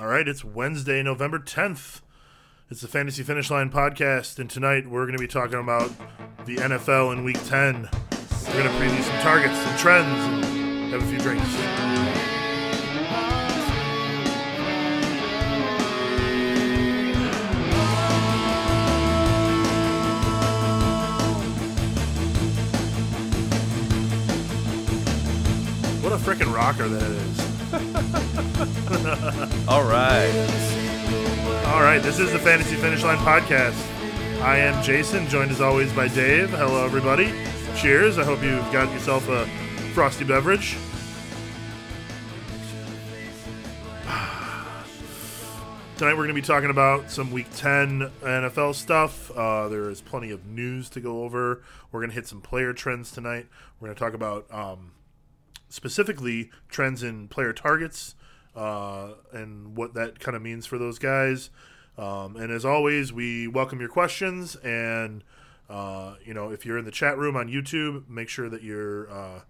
All right, it's Wednesday, November 10th. It's the Fantasy Finish Line podcast, and tonight we're going to be talking about the NFL in Week 10. We're going to preview some targets, some trends, and have a few drinks. What a freaking rocker that is. All right. All right, this is the Fantasy Finish Line podcast. I am Jason, joined as always by Dave. Hello, everybody. Cheers. I hope you've got yourself a frosty beverage. Tonight, we're going to be talking about some Week 10 NFL stuff. Uh, there is plenty of news to go over. We're going to hit some player trends tonight. We're going to talk about um, specifically trends in player targets uh, and what that kind of means for those guys. Um, and as always, we welcome your questions. And uh, you know, if you're in the chat room on YouTube, make sure that you're uh,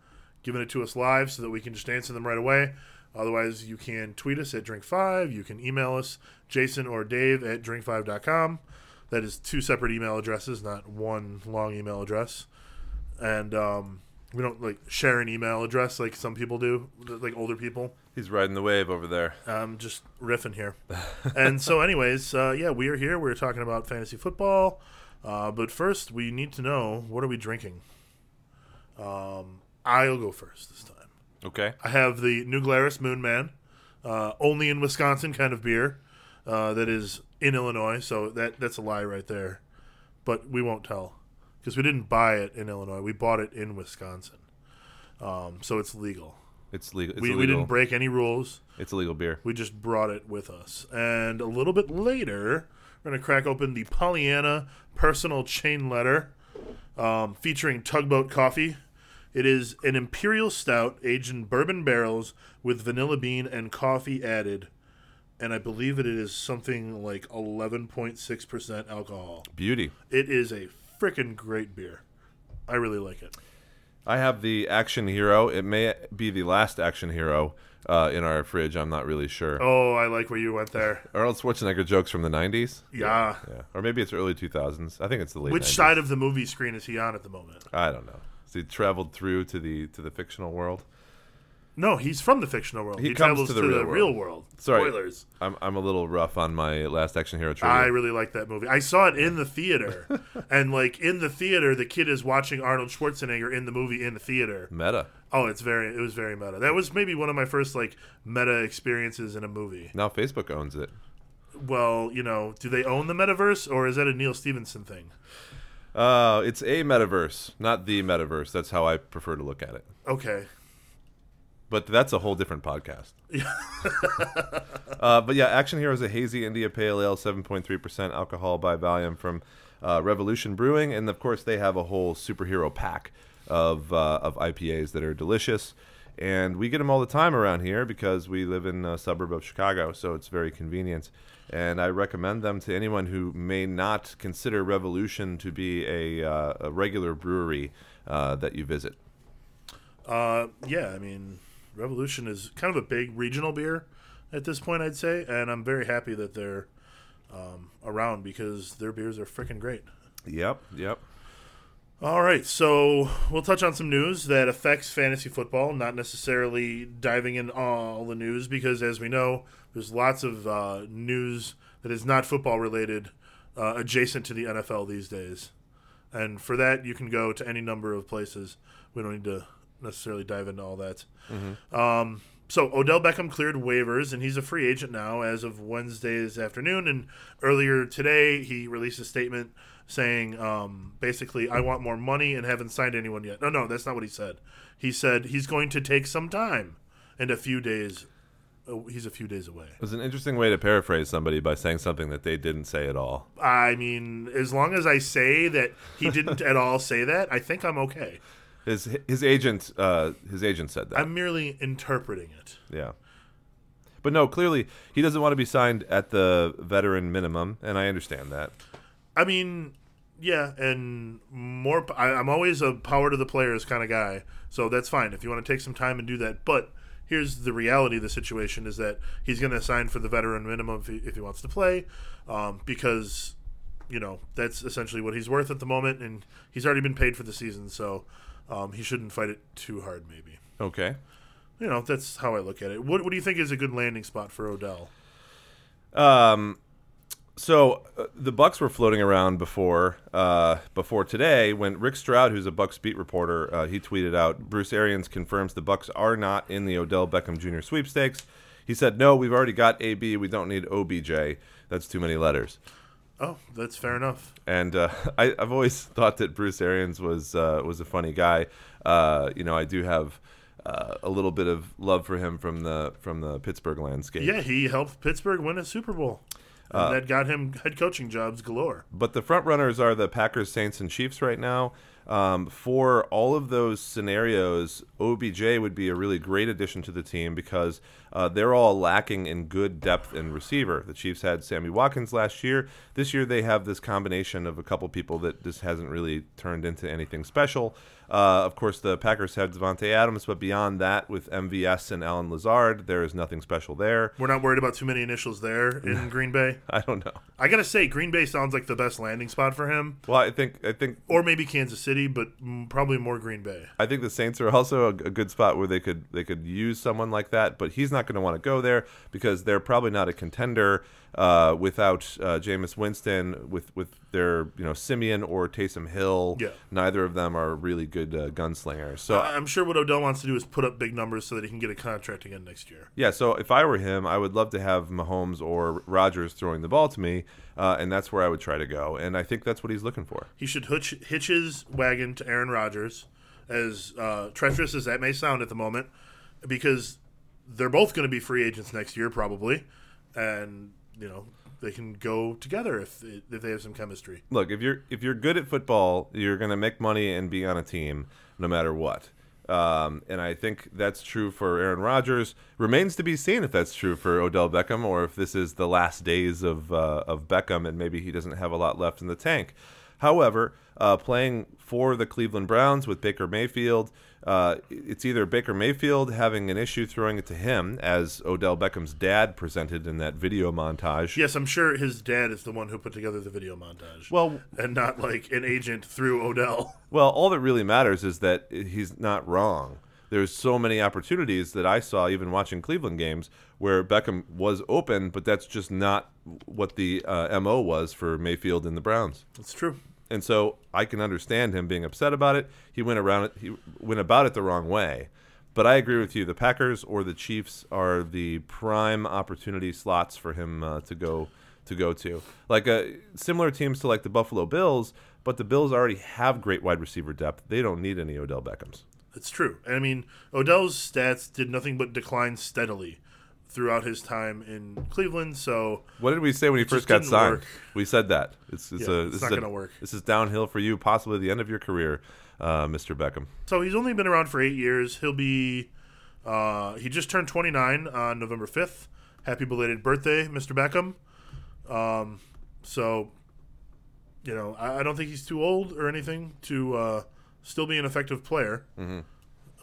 giving it to us live so that we can just answer them right away. Otherwise, you can tweet us at Drink5. You can email us, Jason or Dave at drink5.com. That is two separate email addresses, not one long email address. And um, we don't like share an email address like some people do, like older people. He's riding the wave over there. I'm just riffing here. and so, anyways, uh, yeah, we are here. We're talking about fantasy football. Uh, but first, we need to know what are we drinking? Um, I'll go first this time. Okay. I have the New Glarus Moon Man, uh, only in Wisconsin kind of beer uh, that is in Illinois. So that that's a lie right there. But we won't tell because we didn't buy it in Illinois. We bought it in Wisconsin. Um, so it's legal. It's legal. It's we, illegal. we didn't break any rules. It's illegal beer. We just brought it with us. And a little bit later, we're going to crack open the Pollyanna personal chain letter um, featuring Tugboat Coffee. It is an imperial stout aged in bourbon barrels with vanilla bean and coffee added. And I believe that it is something like 11.6% alcohol. Beauty. It is a freaking great beer. I really like it. I have the Action Hero. It may be the last Action Hero uh, in our fridge. I'm not really sure. Oh, I like where you went there. Arnold Schwarzenegger jokes from the 90s. Yeah. Yeah. Or maybe it's early 2000s. I think it's the late Which 90s. side of the movie screen is he on at the moment? I don't know. So he traveled through to the to the fictional world. No, he's from the fictional world. He He, travels to to the the, real real, world. world. Sorry. Spoilers. I'm I'm a little rough on my last Action Hero trivia. I really like that movie. I saw it in the theater, and like in the theater, the kid is watching Arnold Schwarzenegger in the movie in the theater. Meta. Oh, it's very, it was very meta. That was maybe one of my first like meta experiences in a movie. Now Facebook owns it. Well, you know, do they own the metaverse, or is that a Neal Stephenson thing? Uh, it's a metaverse, not the metaverse. That's how I prefer to look at it. Okay, But that's a whole different podcast. uh, but yeah, Action Hero is a hazy India Pale Ale, 7.3% alcohol by volume from uh, Revolution Brewing. And of course, they have a whole superhero pack of, uh, of IPAs that are delicious. And we get them all the time around here because we live in a suburb of Chicago, so it's very convenient. And I recommend them to anyone who may not consider Revolution to be a, uh, a regular brewery uh, that you visit. uh, yeah, I mean, Revolution is kind of a big regional beer at this point, I'd say, and I'm very happy that they're um, around because their beers are freaking great. Yep, yep. All right, so we'll touch on some news that affects fantasy football, not necessarily diving in all the news because, as we know, there's lots of uh, news that is not football related uh, adjacent to the NFL these days. And for that, you can go to any number of places. We don't need to necessarily dive into all that. Um, so Odell Beckham cleared waivers, and he's a free agent now as of Wednesday's afternoon. And earlier today, he released a statement saying, um, basically, I want more money and haven't signed anyone yet. No, no, that's not what he said. He said he's going to take some time and a few days. Oh, he's a few days away. It was an interesting way to paraphrase somebody by saying something that they didn't say at all. I mean, as long as I say that he didn't at all say that, I think I'm okay. His his agent uh, his agent said that. I'm merely interpreting it. yeah. But no, clearly he doesn't want to be signed at the veteran minimum, and I understand that. I mean, yeah, and more. I, I'm always a power to the players kind of guy, so that's fine if you want to take some time and do that. But here's the reality of the situation: is that he's going to sign for the veteran minimum if he, if he wants to play, um, because you know that's essentially what he's worth at the moment, and he's already been paid for the season, so um, he shouldn't fight it too hard. Maybe Okay. you know that's how I look at it. What What do you think is a good landing spot for Odell? Um, so uh, the Bucks were floating around before uh, before today when Rick Stroud, who's a Bucks beat reporter, uh, he tweeted out Bruce Arians confirms the Bucks are not in the Odell Beckham Jr. sweepstakes. He said, "No, we've already got AB. We don't need OBJ. That's too many letters." Oh, that's fair enough. And uh, I, I've always thought that Bruce Arians was uh, was a funny guy. Uh, you know, I do have uh, a little bit of love for him from the from the Pittsburgh landscape. Yeah, he helped Pittsburgh win a Super Bowl. Uh, that got him head coaching jobs galore. But the front runners are the Packers, Saints, and Chiefs right now. Um, for all of those scenarios, OBJ would be a really great addition to the team because uh, they're all lacking in good depth and receiver. The Chiefs had Sammy Watkins last year. This year they have this combination of a couple people that just hasn't really turned into anything special. Uh, of course, the Packers have Davante Adams, but beyond that, with MVS and Allen Lazard, there is nothing special there. We're not worried about too many initials there in Green Bay. I don't know. I gotta say, Green Bay sounds like the best landing spot for him, Well, I think I think or maybe Kansas City, but probably more Green Bay. I think the Saints are also a, a good spot where they could they could use someone like that, but he's not going to want to go there because they're probably not a contender uh, without uh, Jameis Winston, with with their you know Siemian or Taysom Hill. Yeah. neither of them are really good uh, gunslingers. So I'm sure what Odell wants to do is put up big numbers so that he can get a contract again next year. yeah, so if I were him, I would love to have Mahomes or Rodgers throwing the ball to me, uh, and that's where I would try to go. And I think that's what he's looking for. He should hitch, hitch his wagon to Aaron Rodgers, as uh, treacherous as that may sound at the moment, because they're both going to be free agents next year probably, and you know they can go together if if they have some chemistry. look if you're if you're good at football you're going to make money and be on a team no matter what um, and I think that's true for Aaron Rodgers. Remains to be seen if that's true for Odell Beckham or if this is the last days of uh, of Beckham and maybe he doesn't have a lot left in the tank. However, uh, playing for the Cleveland Browns with Baker Mayfield, uh, it's either Baker Mayfield having an issue throwing it to him, as Odell Beckham's dad presented in that video montage. Yes, I'm sure his dad is the one who put together the video montage. Well, and not like an agent through Odell. Well, all that really matters is that he's not wrong. There's so many opportunities that I saw, even watching Cleveland games, where Beckham was open, but that's just not what the uh, mo was for Mayfield and the Browns. That's true. And so I can understand him being upset about it. He went around it. He went about it the wrong way. But I agree with you. The Packers or the Chiefs are the prime opportunity slots for him uh, to go to go to. Like uh, similar teams to like the Buffalo Bills, but the Bills already have great wide receiver depth. They don't need any Odell Beckhams. It's true. I mean, Odell's stats did nothing but decline steadily throughout his time in Cleveland. So What did we say when he first got signed? work. We said that it's, it's Yeah, a it's this not is gonna work. This is downhill for you, possibly the end of your career, uh, Mr. Beckham. So he's only been around for eight years. He'll be. Uh, he just turned 29 on November 5th. Happy belated birthday, Mr. Beckham. Um, so, you know, I, I don't think he's too old or anything to uh, still be an effective player.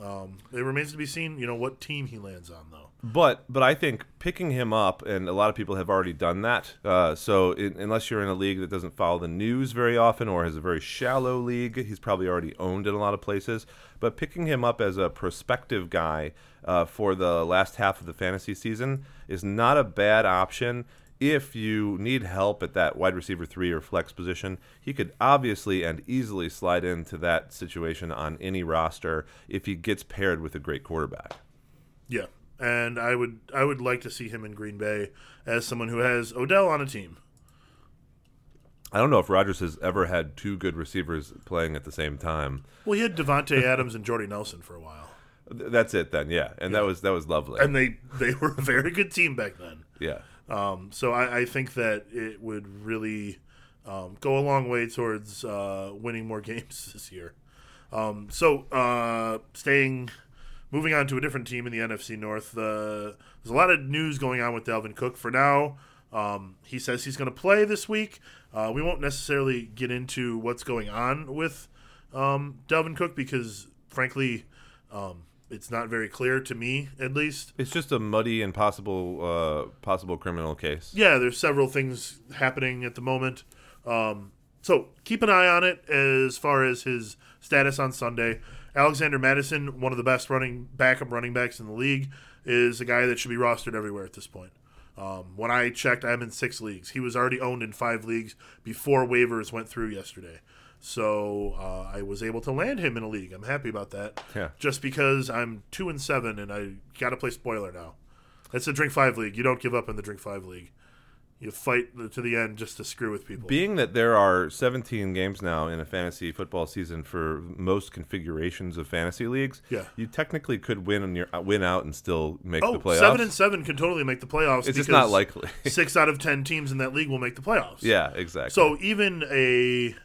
Um, it remains to be seen, you know, what team he lands on, though. But but I think picking him up, and a lot of people have already done that. Uh, so in, unless you're in a league that doesn't follow the news very often, or has a very shallow league, he's probably already owned in a lot of places. But picking him up as a prospective guy uh, for the last half of the fantasy season is not a bad option. If you need help at that wide receiver three or flex position, he could obviously and easily slide into that situation on any roster if he gets paired with a great quarterback. Yeah, and I would I would like to see him in Green Bay as someone who has Odell on a team. I don't know if Rodgers has ever had two good receivers playing at the same time. Well, he had Davante Adams and Jordy Nelson for a while, That's it then, yeah. And that was that was lovely. and they they were a very good team back then. yeah. Um, so I, I think that it would really um, go a long way towards uh, winning more games this year. Um, so uh, staying, moving on to a different team in the NFC North. The, there's a lot of news going on with Dalvin Cook. For now, um, he says he's going to play this week. Uh, we won't necessarily get into what's going on with um, Dalvin Cook because, frankly, um, It's not very clear to me, at least. It's just a muddy and possible uh, possible criminal case. Yeah, there's several things happening at the moment. Um, so keep an eye on it as far as his status on Sunday. Alexander Mattison, one of the best running backup running backs in the league, is a guy that should be rostered everywhere at this point. Um, when I checked, I'm in six leagues. He was already owned in five leagues before waivers went through yesterday. So uh, I was able to land him in a league. I'm happy about that. Yeah. Just because I'm two and seven and I got to play spoiler now. That's a drink five league. You don't give up in the drink five league. You fight to the end just to screw with people. Being that there are 17 games now in a fantasy football season for most configurations of fantasy leagues, Yeah. you technically could win and your, win out and still make oh, the playoffs. seven and seven can totally make the playoffs. it's just not likely. six out of ten teams in that league will make the playoffs. yeah, exactly. So even a,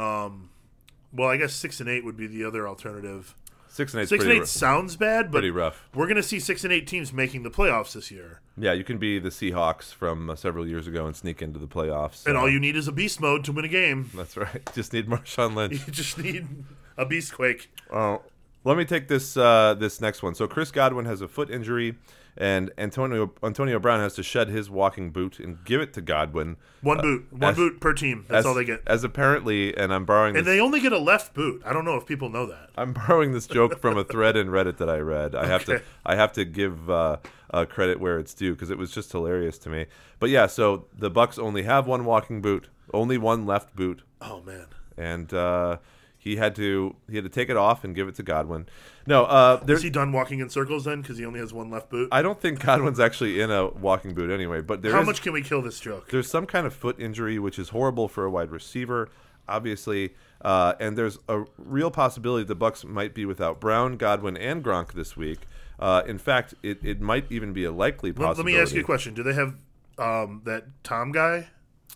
um, well, I guess six and eight would be the other alternative. Six and eight. Six and eight sounds bad, but pretty rough. we're going to see six and eight teams making the playoffs this year. Yeah, you can be the Seahawks from uh, several years ago and sneak into the playoffs. And Uh, all you need is a beast mode to win a game. That's right. Just need Marshawn Lynch. You just need a beast quake. Oh, let me take this uh, this next one. So Chris Godwin has a foot injury, and Antonio Antonio Brown has to shed his walking boot and give it to Godwin. One boot, one as- boot per team. That's as, all they get. As apparently, and I'm borrowing And this, they only get a left boot. I don't know if people know that. I'm borrowing this joke from a thread in Reddit that I read. I have to I have to give uh, uh, credit where it's due because it was just hilarious to me. But yeah, so the Bucks only have one walking boot, only one left boot, Oh man. and uh, he had to he had to take it off and give it to Godwin. No, uh, Is he done walking in circles then? Because he only has one left boot. I don't think Godwin's actually in a walking boot anyway. But there How is- much can we kill this joke? there's some kind of foot injury which is horrible for a wide receiver, obviously. Uh, and there's a real possibility the Bucks might be without Brown, Godwin, and Gronk this week. Uh, in fact, it, it might even be a likely possibility. let me ask you a question. Do they have um, that Tom guy?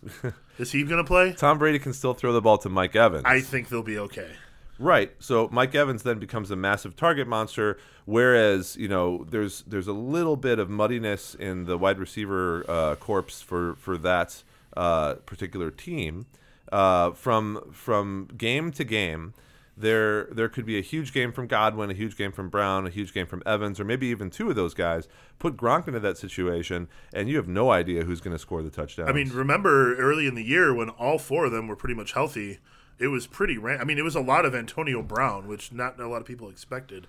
Is he going to play? Tom Brady can still throw the ball to Mike Evans. I think they'll be okay. Right. So Mike Evans then becomes a massive target monster, whereas you know there's there's a little bit of muddiness in the wide receiver uh, corpse for for that uh, particular team. Uh, from from game to game, there there could be a huge game from Godwin, a huge game from Brown, a huge game from Evans, or maybe even two of those guys. Put Gronk into that situation, and you have no idea who's going to score the touchdown. I mean, remember early in the year when all four of them were pretty much healthy? It was pretty. Ran- I mean, it was a lot of Antonio Brown, which not a lot of people expected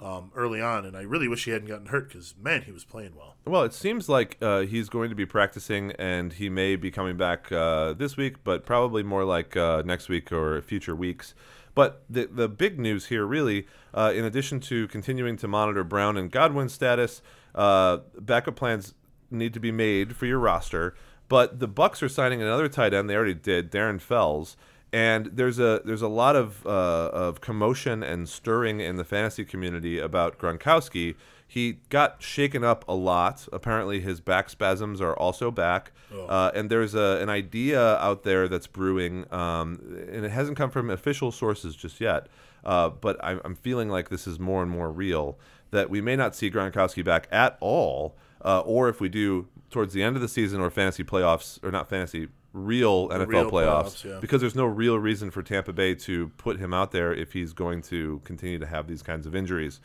um, early on. And I really wish he hadn't gotten hurt because man, he was playing well. Well, it seems like uh, he's going to be practicing, and he may be coming back uh, this week, but probably more like uh, next week or future weeks. But the the big news here, really, uh, in addition to continuing to monitor Brown and Godwin's status, uh, backup plans need to be made for your roster. But the Bucks are signing another tight end. They already did, Darren Fells. And there's a there's a lot of uh, of commotion and stirring in the fantasy community about Gronkowski. He got shaken up a lot. Apparently, his back spasms are also back. Uh, and there's a, an idea out there that's brewing, um, and it hasn't come from official sources just yet. Uh, but I'm, I'm feeling like this is more and more real that we may not see Gronkowski back at all, uh, or if we do towards the end of the season or fantasy playoffs, or not fantasy, real NFL real playoffs, playoffs, yeah. because there's no real reason for Tampa Bay to put him out there if he's going to continue to have these kinds of injuries.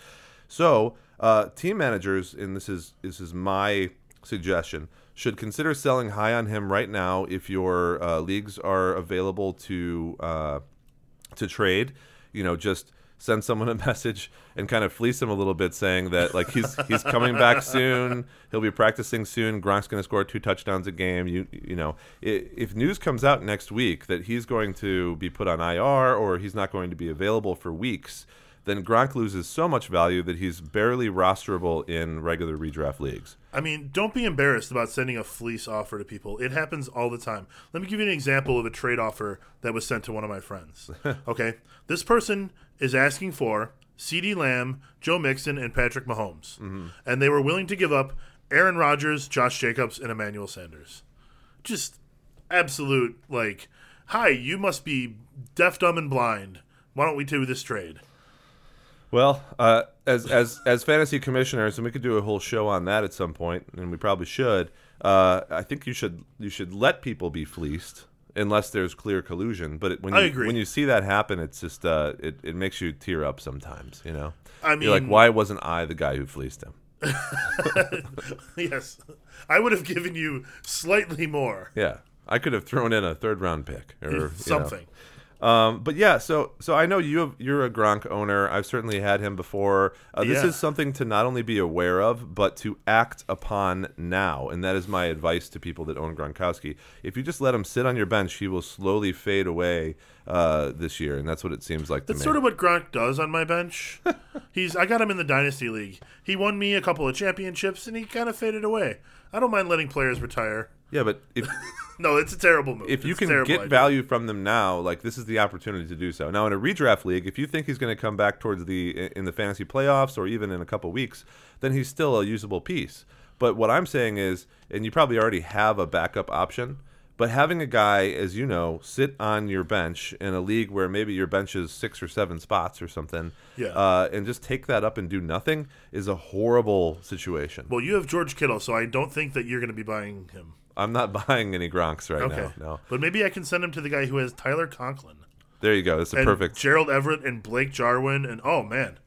So, uh, team managers, and this is this is my suggestion, should consider selling high on him right now if your uh, leagues are available to uh, to trade. You know, just send someone a message and kind of fleece him a little bit, saying that like he's he's coming back soon. He'll be practicing soon. Gronk's going to score two touchdowns a game. You you know, if news comes out next week that he's going to be put on IR or he's not going to be available for weeks, then Gronk loses so much value that he's barely rosterable in regular redraft leagues. I mean, don't be embarrassed about sending a fleece offer to people. It happens all the time. Let me give you an example of a trade offer that was sent to one of my friends. okay, this person is asking for CeeDee Lamb, Joe Mixon, and Patrick Mahomes, mm-hmm. and they were willing to give up Aaron Rodgers, Josh Jacobs, and Emmanuel Sanders. Just absolute like, hi, you must be deaf, dumb, and blind. Why don't we do this trade? Well, uh, as as as fantasy commissioners, and we could do a whole show on that at some point, and we probably should. Uh, I think you should you should let people be fleeced unless there's clear collusion. But it, when you, I agree. when you see that happen, it's just uh, it it makes you tear up sometimes. You know, I you're like, why wasn't I the guy who fleeced him? yes, I would have given you slightly more. Yeah, I could have thrown in a third round pick or you know. Um, but yeah, so so I know you have, you're a Gronk owner. I've certainly had him before. Uh, this Yeah. is something to not only be aware of, but to act upon now. And that is my advice to people that own Gronkowski. If you just let him sit on your bench, he will slowly fade away uh, this year, and that's what it seems like to That's sort of what Gronk does on my bench. He's I got him in the dynasty league. He won me a couple of championships, and he kind of faded away. I don't mind letting players retire. Yeah, but if No, it's a terrible move. if you It's a can get idea. value from them now, like this is the opportunity to do so. Now in a redraft league, if you think he's going to come back towards the in the fantasy playoffs or even in a couple weeks, then he's still a usable piece. But what I'm saying is, and you probably already have a backup option, but having a guy, as you know, sit on your bench in a league where maybe your bench is six or seven spots or something, Yeah. uh, and just take that up and do nothing is a horrible situation. Well, you have George Kittle, so I don't think that you're going to be buying him. I'm not buying any Gronks right Okay. now. No, But maybe I can send him to the guy who has Tyler Conklin there you go. That's a and perfect. Gerald Everett and Blake Jarwin and oh man,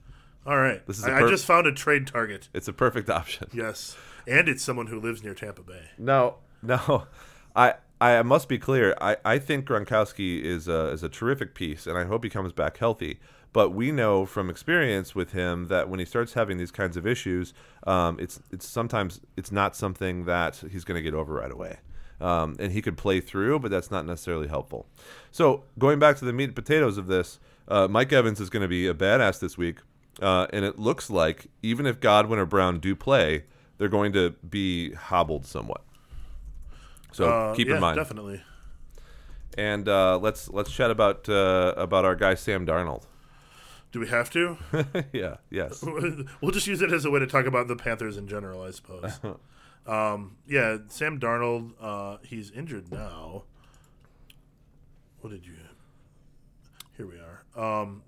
all right. This is I, I just found a trade target. It's a perfect option. Yes, and it's someone who lives near Tampa Bay. No, no. I I must be clear. I, I think Gronkowski is a is a terrific piece, and I hope he comes back healthy. But we know from experience with him that when he starts having these kinds of issues, um, it's it's sometimes it's not something that he's going to get over right away. Um, and he could play through, but that's not necessarily helpful. So going back to the meat and potatoes of this, uh, Mike Evans is going to be a badass this week, uh, and it looks like even if Godwin or Brown do play, they're going to be hobbled somewhat. So Uh, keep yeah, in mind. definitely. And uh, let's let's chat about uh, about our guy Sam Darnold. Do we have to? yeah. Yes. we'll just use it as a way to talk about the Panthers in general, I suppose. um, yeah, Sam Darnold, uh, he's injured now. What did you? Here we are. Um,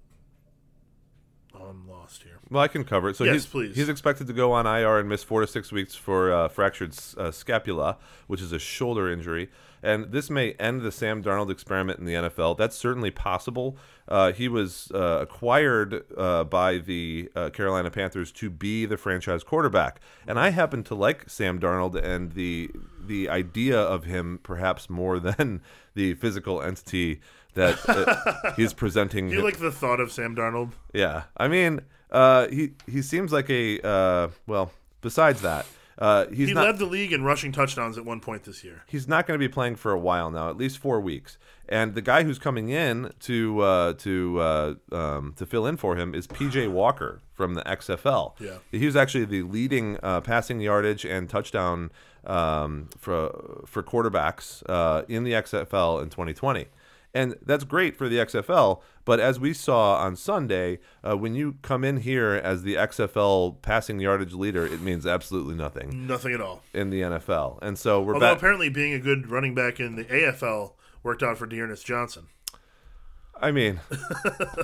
I'm lost here. Well, I can cover it. So Yes, he's please. he's expected to go on IR and miss four to six weeks for uh, fractured uh, scapula, which is a shoulder injury. And this may end the Sam Darnold experiment in the NFL. That's certainly possible. Uh, he was uh, acquired uh, by the uh, Carolina Panthers to be the franchise quarterback, and I happen to like Sam Darnold and the the idea of him perhaps more than the physical entity that uh, he's presenting. Do you like the thought of Sam Darnold? Yeah, I mean, uh, he he seems like a uh, well. Besides that, uh, he's He not led the league in rushing touchdowns at one point this year. he's not going to be playing for a while now, at least four weeks. And the guy who's coming in to uh, to uh, um, to fill in for him is PJ Walker from the XFL. Yeah. he was actually the leading uh, passing yardage and touchdown um, for for quarterbacks uh, in the XFL in 2020. And that's great for the XFL, but as we saw on Sunday, uh, when you come in here as the XFL passing yardage leader, it means absolutely nothing Nothing at all. in the NFL. And so we're Although back. apparently being a good running back in the AFL worked out for D'Ernest Johnson. I mean,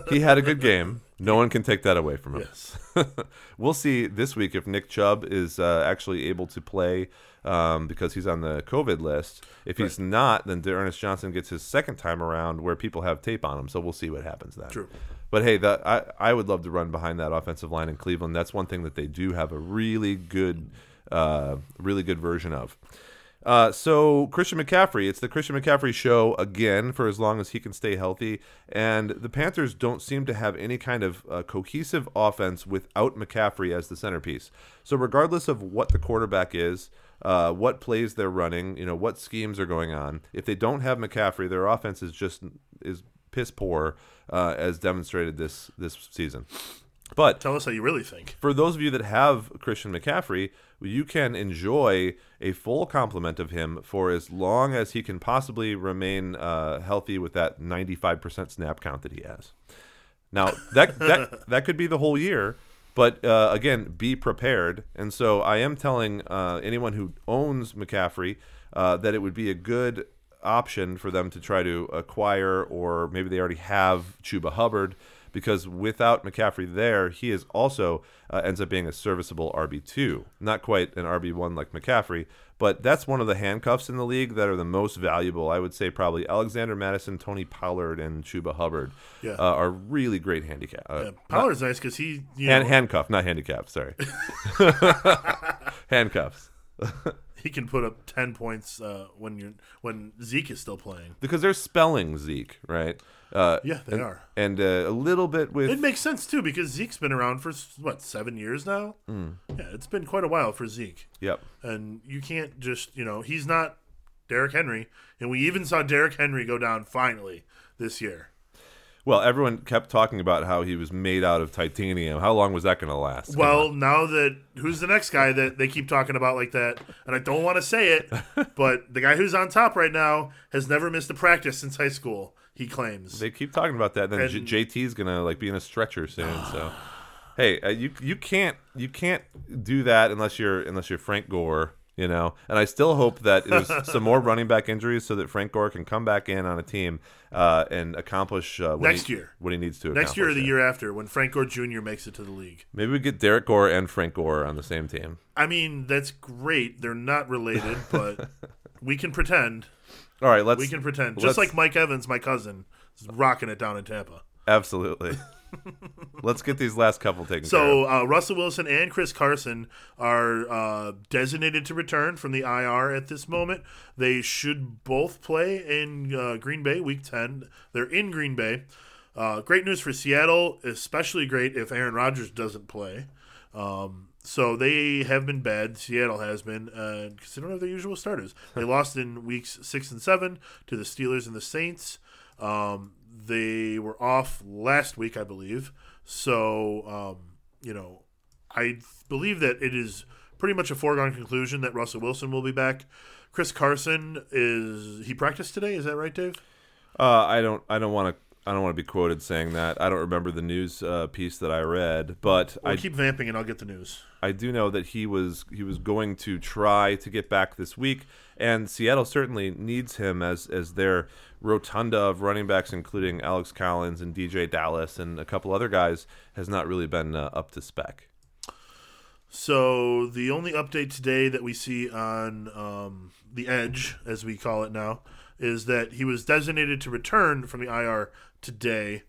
he had a good game. No one can take that away from him. Yes. we'll see this week if Nick Chubb is uh, actually able to play um, because he's on the COVID list. If he's not, then Ernest Johnson gets his second time around where people have tape on him. So we'll see what happens then. True. But hey, that I, I would love to run behind that offensive line in Cleveland. That's one thing that they do have a really good, uh, really good version of. Uh, so Christian McCaffrey, it's the Christian McCaffrey show again for as long as he can stay healthy, and the Panthers don't seem to have any kind of uh, cohesive offense without McCaffrey as the centerpiece. So regardless of what the quarterback is, uh, what plays they're running, you know what schemes are going on, if they don't have McCaffrey, their offense is just is piss poor, uh, as demonstrated this this season. But Tell us how you really think. for those of you that have Christian McCaffrey, you can enjoy a full complement of him for as long as he can possibly remain uh, healthy with that 95% snap count that he has. Now that that that could be the whole year, but uh, again, be prepared. And so I am telling uh, anyone who owns McCaffrey uh, that it would be a good option for them to try to acquire, or maybe they already have Chuba Hubbard. Because without McCaffrey there, he is also uh, ends up being a serviceable RB two, not quite an RB one like McCaffrey, but that's one of the handcuffs in the league that are the most valuable. I would say probably Alexander Mattison, Tony Pollard, and Chuba Hubbard Yeah. uh, are really great handicap. Uh, Yeah, Pollard's nice because he you hand, handcuff, not handicap. Sorry, handcuffs. he can put up ten points uh, when you're when Zeke is still playing. because they're spelling Zeke, right? Uh, Yeah, they and, are. and uh, a little bit with It makes sense too because Zeke's been around for what seven years now. Hmm. Yeah, it's been quite a while for Zeke, yep. and you can't just you know he's not Derrick Henry, and we even saw Derrick Henry go down finally this year. Well, everyone kept talking about how he was made out of titanium. How long was that going to last? Come Well, on. now that who's the next guy that they keep talking about like that, and I don't want to say it, but the guy who's on top right now has never missed a practice since high school. He claims. they keep talking about that. Then And- J- JT's going to like be in a stretcher soon. so, hey, uh, you you can't you can't do that unless you're unless you're Frank Gore. You know, and I still hope that there's some more running back injuries so that Frank Gore can come back in on a team uh, and accomplish uh, what Next he, year. what he needs to. Accomplish. Next year or the yeah. year after, when Frank Gore Jr. makes it to the league. Maybe we get Derek Gore and Frank Gore on the same team. I mean, that's great. They're not related, but we can pretend. All right, let's We can pretend. Just like Mike Evans, my cousin, is rocking it down in Tampa. absolutely. Let's get these last couple taken care of. So uh, Russell Wilson and Chris Carson are uh, designated to return from the IR at this moment. They should both play in uh, Green Bay Week Ten. They're in Green Bay. Uh, great news for Seattle, especially great if Aaron Rodgers doesn't play. Um, so they have been bad. Seattle has been because they don't have their usual starters. They lost in weeks six and seven to the Steelers and the Saints. Um, they were off last week, I believe. So um, you know, I believe that it is pretty much a foregone conclusion that Russell Wilson will be back. Chris Carson is he practiced today? Is that right, Dave? Uh, I don't. I don't want to. I don't want to be quoted saying that. I don't remember the news uh, piece that I read, but Well, I keep vamping and I'll get the news. I do know that he was he was going to try to get back this week, and Seattle certainly needs him as as their rotunda of running backs, including Alex Collins and DeeJay Dallas and a couple other guys, has not really been uh, up to spec. So the only update today that we see on um, the Edge, as we call it now, is that he was designated to return from the IR today.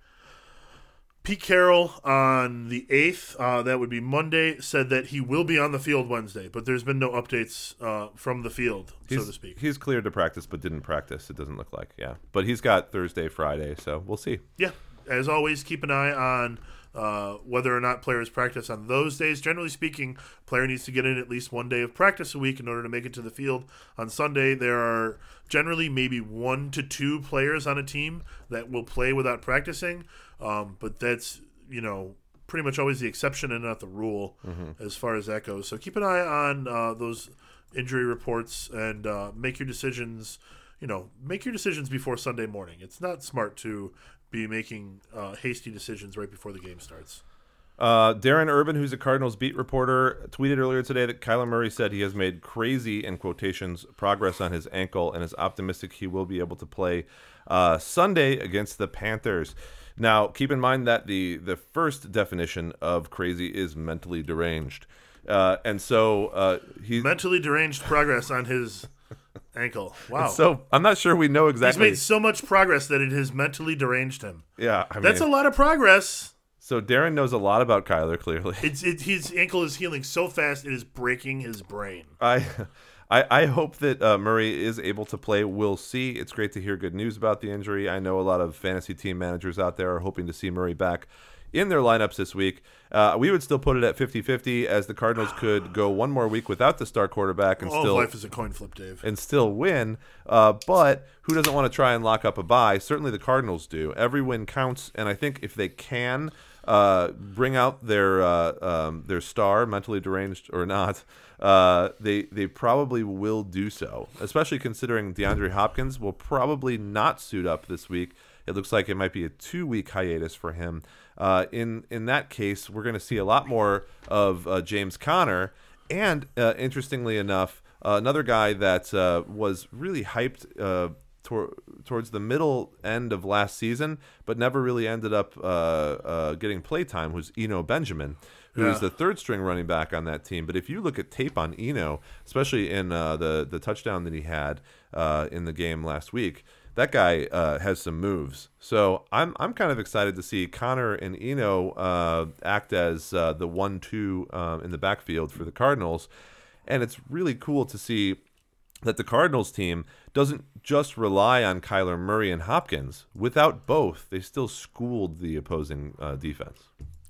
Pete Carroll on the 8th, uh, that would be Monday, said that he will be on the field Wednesday, but there's been no updates uh, from the field, He's, so to speak. He's cleared to practice, but didn't practice. It doesn't look like, yeah. But he's got Thursday, Friday, so we'll see. Yeah, as always, keep an eye on uh, whether or not players practice on those days. Generally speaking, player needs to get in at least one day of practice a week in order to make it to the field. On Sunday, there are generally maybe one to two players on a team that will play without practicing, um, but that's you know pretty much always the exception and not the rule as far as that goes. So keep an eye on uh, those injury reports and uh, make your decisions. You know, make your decisions before Sunday morning. It's not smart to be making uh, hasty decisions right before the game starts. Uh, Darren Urban, who's a Cardinals beat reporter, tweeted earlier today that Kyler Murray said he has made crazy, in quotations, progress on his ankle and is optimistic he will be able to play uh, Sunday against the Panthers. Now, keep in mind that the, the first definition of crazy is mentally deranged. Uh, and so uh, he. Mentally deranged progress on his ankle. Wow. So I'm not sure we know exactly. He's made so much progress that it has mentally deranged him. yeah, I mean, That's a lot of progress. so Darren knows a lot about Kyler. Clearly, It's it, his ankle is healing so fast it is breaking his brain. I, I, I hope that uh, Murray is able to play. We'll see. It's great to hear good news about the injury. I know a lot of fantasy team managers out there are hoping to see Murray back in their lineups this week. Uh, we would still put it at 50 50 as the Cardinals could go one more week without the star quarterback and All still life is a coin flip, Dave. and still win. Uh, but who doesn't want to try and lock up a bye? Certainly the Cardinals do. Every win counts, and I think if they can uh, bring out their uh, um, their star, mentally deranged or not, uh, they they probably will do so. Especially considering DeAndre Hopkins will probably not suit up this week. It looks like it might be a two week hiatus for him. Uh, in in that case, we're going to see a lot more of uh, James Conner. And uh, interestingly enough, uh, another guy that uh, was really hyped uh, tor- towards the middle end of last season, but never really ended up uh, uh, getting play time, was Eno Benjamin, who is Yeah. the third string running back on that team. But if you look at tape on Eno, especially in uh, the the touchdown that he had uh, in the game last week, that guy uh, has some moves. So I'm I'm kind of excited to see Conner and Eno uh, act as uh, the one-two um, in the backfield for the Cardinals, and it's really cool to see that the Cardinals team doesn't just rely on Kyler Murray and Hopkins. Without both, they still schooled the opposing uh, defense.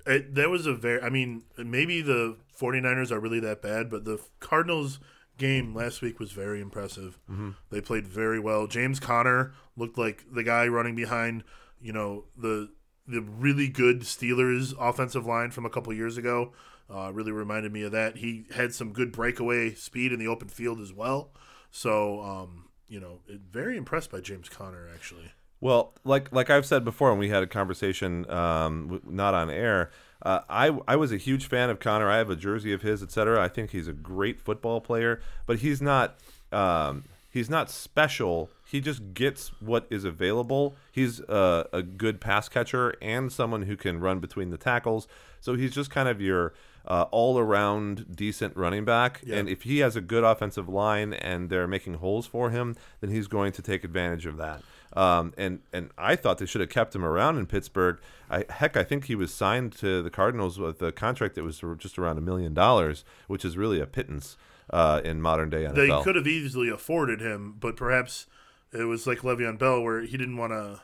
It, that was a very, I mean, maybe the 49ers are really that bad, but the Cardinals game last week was very impressive. Mm-hmm. They played very well. James Conner looked like the guy running behind, you know, the the really good Steelers offensive line from a couple years ago. Uh, really reminded me of that. He had some good breakaway speed in the open field as well. So, um, you know, very impressed by James Conner actually. Well, like like I've said before, when we had a conversation, um, not on air, uh, I I was a huge fan of Conner. I have a jersey of his, etc. I think he's a great football player, but he's not um, he's not special. He just gets what is available. He's a, a good pass catcher and someone who can run between the tackles. So he's just kind of your uh, all around decent running back. Yeah. And if he has a good offensive line and they're making holes for him, then he's going to take advantage of that. Um, and and I thought they should have kept him around in Pittsburgh. I, heck, I think he was signed to the Cardinals with a contract that was just around a million dollars, which is really a pittance uh, in modern day NFL. They could have easily afforded him, but perhaps it was like Le'Veon Bell, where he didn't want to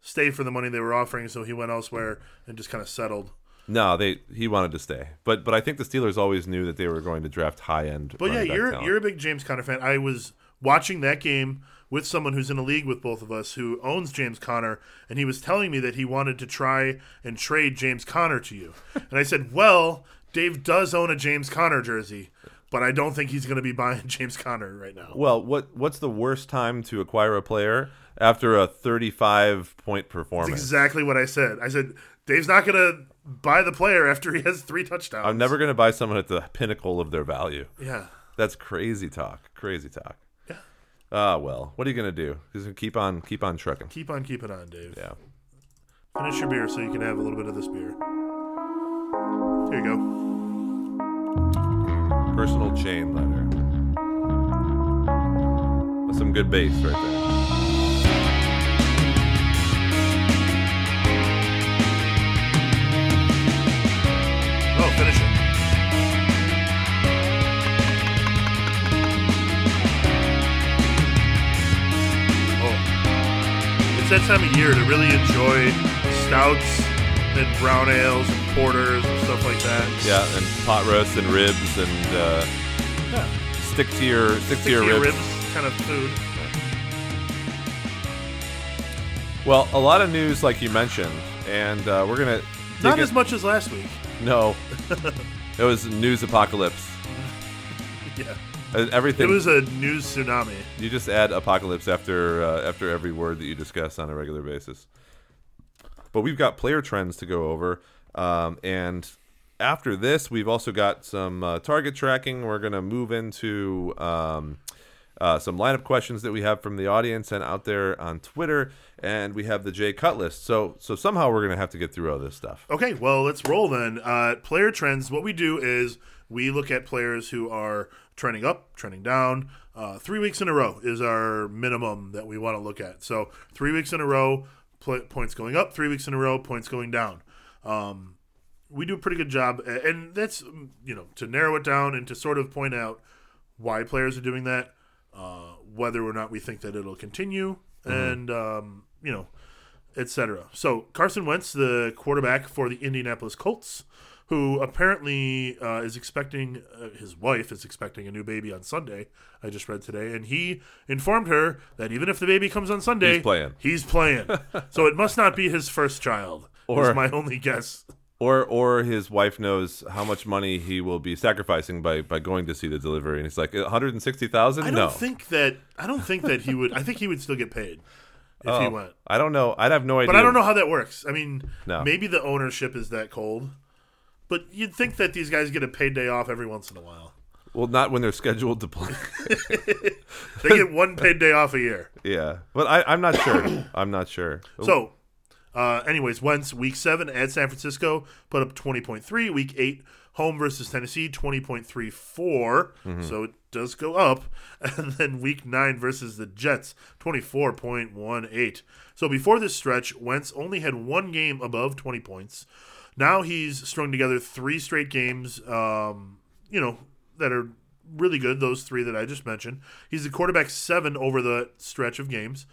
stay for the money they were offering, so he went elsewhere and just kind of settled. No, they he wanted to stay, but but I think the Steelers always knew that they were going to draft high end. But yeah, you're you're a big James Conner fan. I was watching that game with someone who's in a league with both of us who owns James Conner, and he was telling me that he wanted to try and trade James Conner to you. and I said, Well, Dave does own a James Conner jersey, but I don't think he's going to be buying James Conner right now. well. What what's the worst time to acquire a player after a 35 point performance? Exactly what I said. I said Dave's not going to buy the player after he has three touchdowns. I'm never going to buy someone at the pinnacle of their value. Yeah. That's crazy talk. Crazy talk. Ah, well, what are you gonna do? Just keep on, keep on trucking. Keep on keeping on, Dave. Yeah. Finish your beer so you can have a little bit of this beer. Here you go. Personal chain letter. That's some good bass right there. It's that time of year to really enjoy stouts and brown ales and porters and stuff like that. Yeah, and pot roasts and ribs and uh, Yeah. stick to your stick, to your to your ribs. ribs kind of food. Well, a lot of news, like you mentioned, and uh, we're gonna Not as much as last week. No, it was news apocalypse. Yeah. Uh, Everything It was a news tsunami. You just add apocalypse after uh, after every word that you discuss on a regular basis. But we've got player trends to go over, um, and after this, we've also got some uh, target tracking. We're gonna move into um, uh, some lineup questions that we have from the audience and out there on Twitter, and we have the J cut list. So so somehow we're gonna have to get through all this stuff. Okay, well, let's roll then. Uh, player trends. What we do is we look at players who are trending up, trending down. Uh, three weeks in a row is our minimum that we want to look at. So three weeks in a row, pl- points going up. Three weeks in a row, points going down. Um, we do a pretty good job, and that's mm, you know to narrow it down and to sort of point out why players are doing that, uh, whether or not we think that it'll continue, and um, you know etc. So Carson Wentz, the quarterback for the Indianapolis Colts, who apparently uh, is expecting uh, his wife is expecting a new baby on Sunday. I just read today, and he informed her that even if the baby comes on Sunday, He's playing. He's playing. so it must not be his first child. Or- is my only guess. Or or his wife knows how much money he will be sacrificing by, by going to see the delivery, and he's like, one hundred and sixty thousand. I don't No, think that. I don't think that he would. I think he would still get paid if he Oh, went. I don't know. I'd have no idea. But I don't know how that works. I mean, No. maybe the ownership is that cold. But you'd think that these guys get a paid day off every once in a while. Well, not when they're scheduled to play. They get one paid day off a year. yeah, but I, I'm not sure. I'm not sure. So, uh, anyways, Wentz week seven at San Francisco put up twenty point three. Week eight home versus Tennessee twenty point three four. So it does go up. And then week nine versus the Jets twenty four point one eight. So before this stretch, Wentz only had one game above twenty points. Now he's strung together three straight games. Um, you know that are really good. Those three that I just mentioned. He's the quarterback seven over the stretch of games.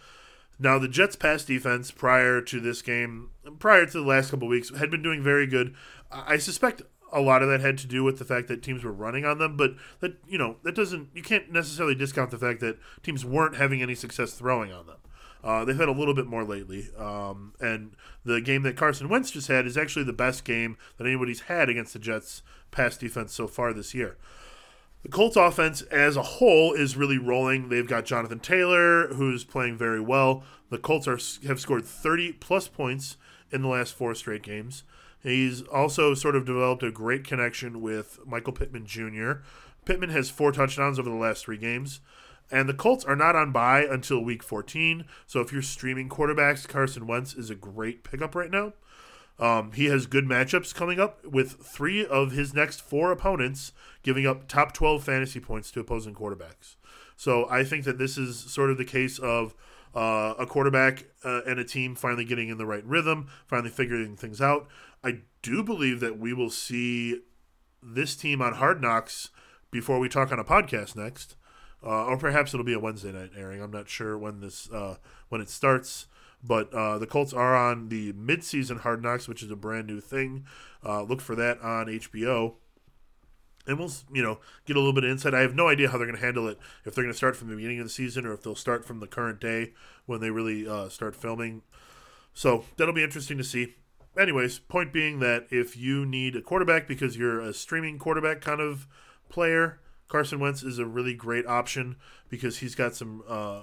Now, the Jets' pass defense prior to this game, prior to the last couple weeks, had been doing very good. I suspect a lot of that had to do with the fact that teams were running on them, but that you know that doesn't you can't necessarily discount the fact that teams weren't having any success throwing on them. Uh, they've had a little bit more lately, um, and the game that Carson Wentz just had is actually the best game that anybody's had against the Jets' pass defense so far this year. The Colts offense as a whole is really rolling. They've got Jonathan Taylor, who's playing very well. The Colts are have scored 30 plus points in the last four straight games. He's also sort of developed a great connection with Michael Pittman Jr. Pittman has four touchdowns over the last three games. And the Colts are not on bye until week 14. So if you're streaming quarterbacks, Carson Wentz is a great pickup right now. Um, he has good matchups coming up with three of his next four opponents giving up top 12 fantasy points to opposing quarterbacks. So I think that this is sort of the case of uh, a quarterback uh, and a team finally getting in the right rhythm, finally figuring things out. I do believe that we will see this team on Hard Knocks before we talk on a podcast next. Uh, or perhaps it'll be a Wednesday night airing. I'm not sure when this uh, when it starts. But uh, the Colts are on the midseason Hard Knocks, which is a brand new thing. Uh, look for that on HBO, and we'll you know get a little bit of insight. I have no idea how they're going to handle it. If they're going to start from the beginning of the season, or if they'll start from the current day when they really uh, start filming. So that'll be interesting to see. Anyways, point being that if you need a quarterback because you're a streaming quarterback kind of player, Carson Wentz is a really great option because he's got some, uh,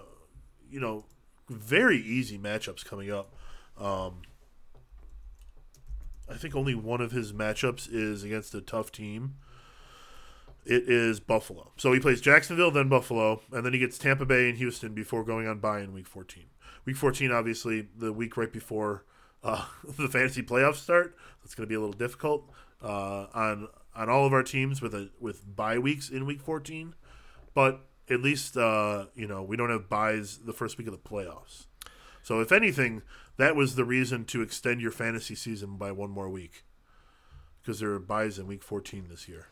you know, very easy matchups coming up. Um, I think only one of his matchups is against a tough team. It is Buffalo. So he plays Jacksonville, then Buffalo, and then he gets Tampa Bay and Houston before going on bye in Week 14. Week 14, obviously, the week right before uh, the fantasy playoffs start. That's going to be a little difficult uh, on on all of our teams with a with bye weeks in Week 14. But at least uh, you know we don't have byes the first week of the playoffs. So if anything, that was the reason to extend your fantasy season by one more week because there are byes in Week 14 this year.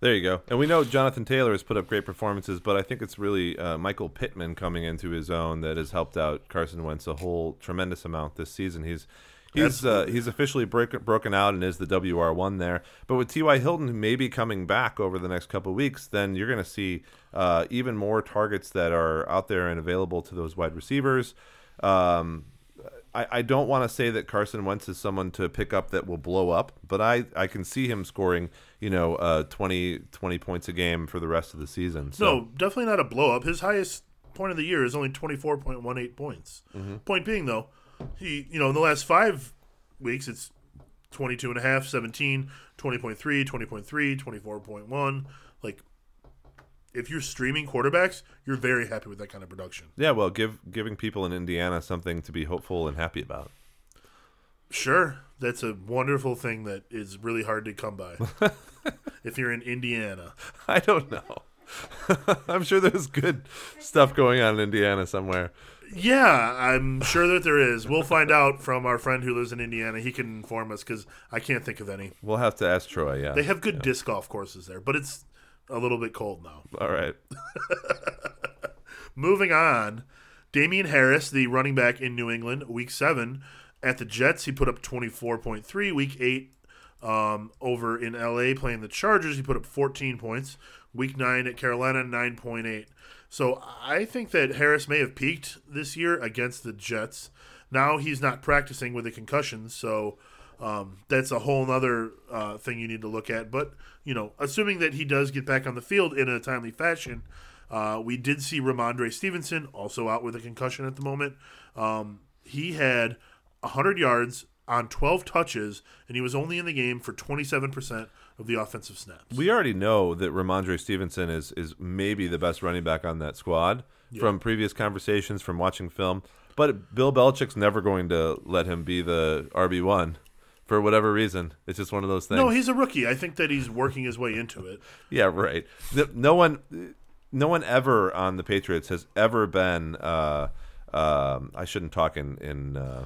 There you go. And we know Jonathan Taylor has put up great performances, but I think it's really uh, Michael Pittman coming into his own that has helped out Carson Wentz a whole tremendous amount this season. He's he's uh, he's officially break, broken out and is the WR one there. But with T.Y. Hilton maybe coming back over the next couple of weeks, then you're going to see uh, even more targets that are out there and available to those wide receivers. Um, I, I don't want to say that Carson Wentz is someone to pick up that will blow up, but I, I can see him scoring, you know, uh, 20, 20 points a game for the rest of the season. So. No, definitely not a blow up. His highest point of the year is only 24.18 points. Point being, though, he, you know, in the last five weeks, it's 22 and a half, 17, 20.3, 20.3, 24.1. Like, if you're streaming quarterbacks, you're very happy with that kind of production. Yeah, well, give giving people in Indiana something to be hopeful and happy about. Sure, that's a wonderful thing that is really hard to come by. if you're in Indiana, I don't know. I'm sure there's good stuff going on in Indiana somewhere. yeah, I'm sure that there is. We'll find out from our friend who lives in Indiana. He can inform us because I can't think of any. We'll have to ask Troy. Yeah. They have good disc golf courses there, but it's a little bit cold now. All right. Moving on, Damien Harris, the running back in New England, week seven at the Jets, he put up 24.3. Week eight, um, over in LA playing the Chargers, he put up 14 points. Week nine at Carolina, 9.8. So I think that Harris may have peaked this year against the Jets. Now he's not practicing with a concussion, so um, that's a whole other uh, thing you need to look at. But you know, assuming that he does get back on the field in a timely fashion, uh, we did see Rhamondre Stevenson also out with a concussion at the moment. Um, he had 100 yards, on 12 touches, and he was only in the game for 27% of the offensive snaps. We already know that Rhamondre Stevenson is is maybe the best running back on that squad from previous conversations, from watching film. But Bill Belichick's never going to let him be the RB one for whatever reason. It's just one of those things. no, he's a rookie. I think that he's working his way into it. Yeah, right. No one, no one ever on the Patriots has ever been. Uh, um, I shouldn't talk in in. Uh,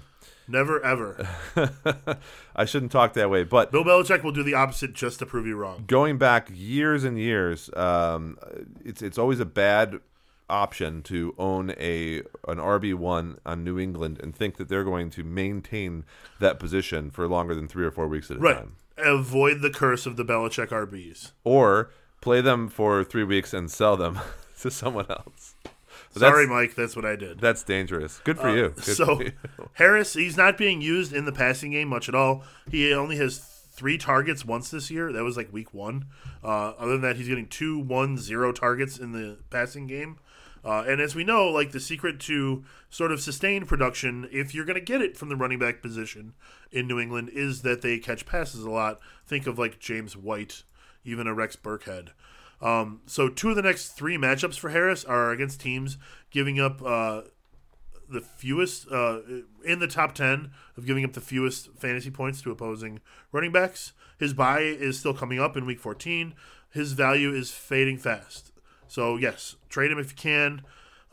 Never ever. I shouldn't talk that way, but Bill Belichick will do the opposite just to prove you wrong. going back years and years, um, it's it's always a bad option to own a an RB one on New England and think that they're going to maintain that position for longer than three or four weeks at a Right. time, Avoid the curse of the Belichick RBs. or play them for three weeks and sell them to someone else. Sorry, Mike, that's what I did. that's dangerous. Good for you. Good so for you. Harris, he's not being used in the passing game much at all. He only has three targets once this year. That was like week one. Uh, other than that, he's getting two, one, zero targets in the passing game. Uh, and as we know, like the secret to sort of sustained production, if you're going to get it from the running back position in New England, is that they catch passes a lot. Think of like James White, even a Rex Burkhead. Um, so two of the next three matchups for Harris are against teams giving up uh, the fewest uh, in the top 10 of giving up the fewest fantasy points to opposing running backs. His bye is still coming up in week 14. His value is fading fast. So, yes, trade him if you can,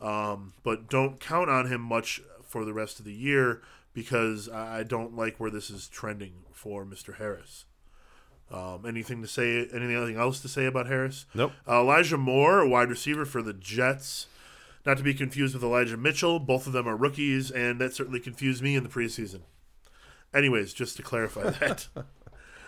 um, but don't count on him much for the rest of the year because I don't like where this is trending for Mr. Harris. Um, anything to say? Anything else to say about Harris? Nope. Uh, Elijah Moore, a wide receiver for the Jets. Not to be confused with Elijah Mitchell. Both of them are rookies, and that certainly confused me in the preseason. Anyways, just to clarify that.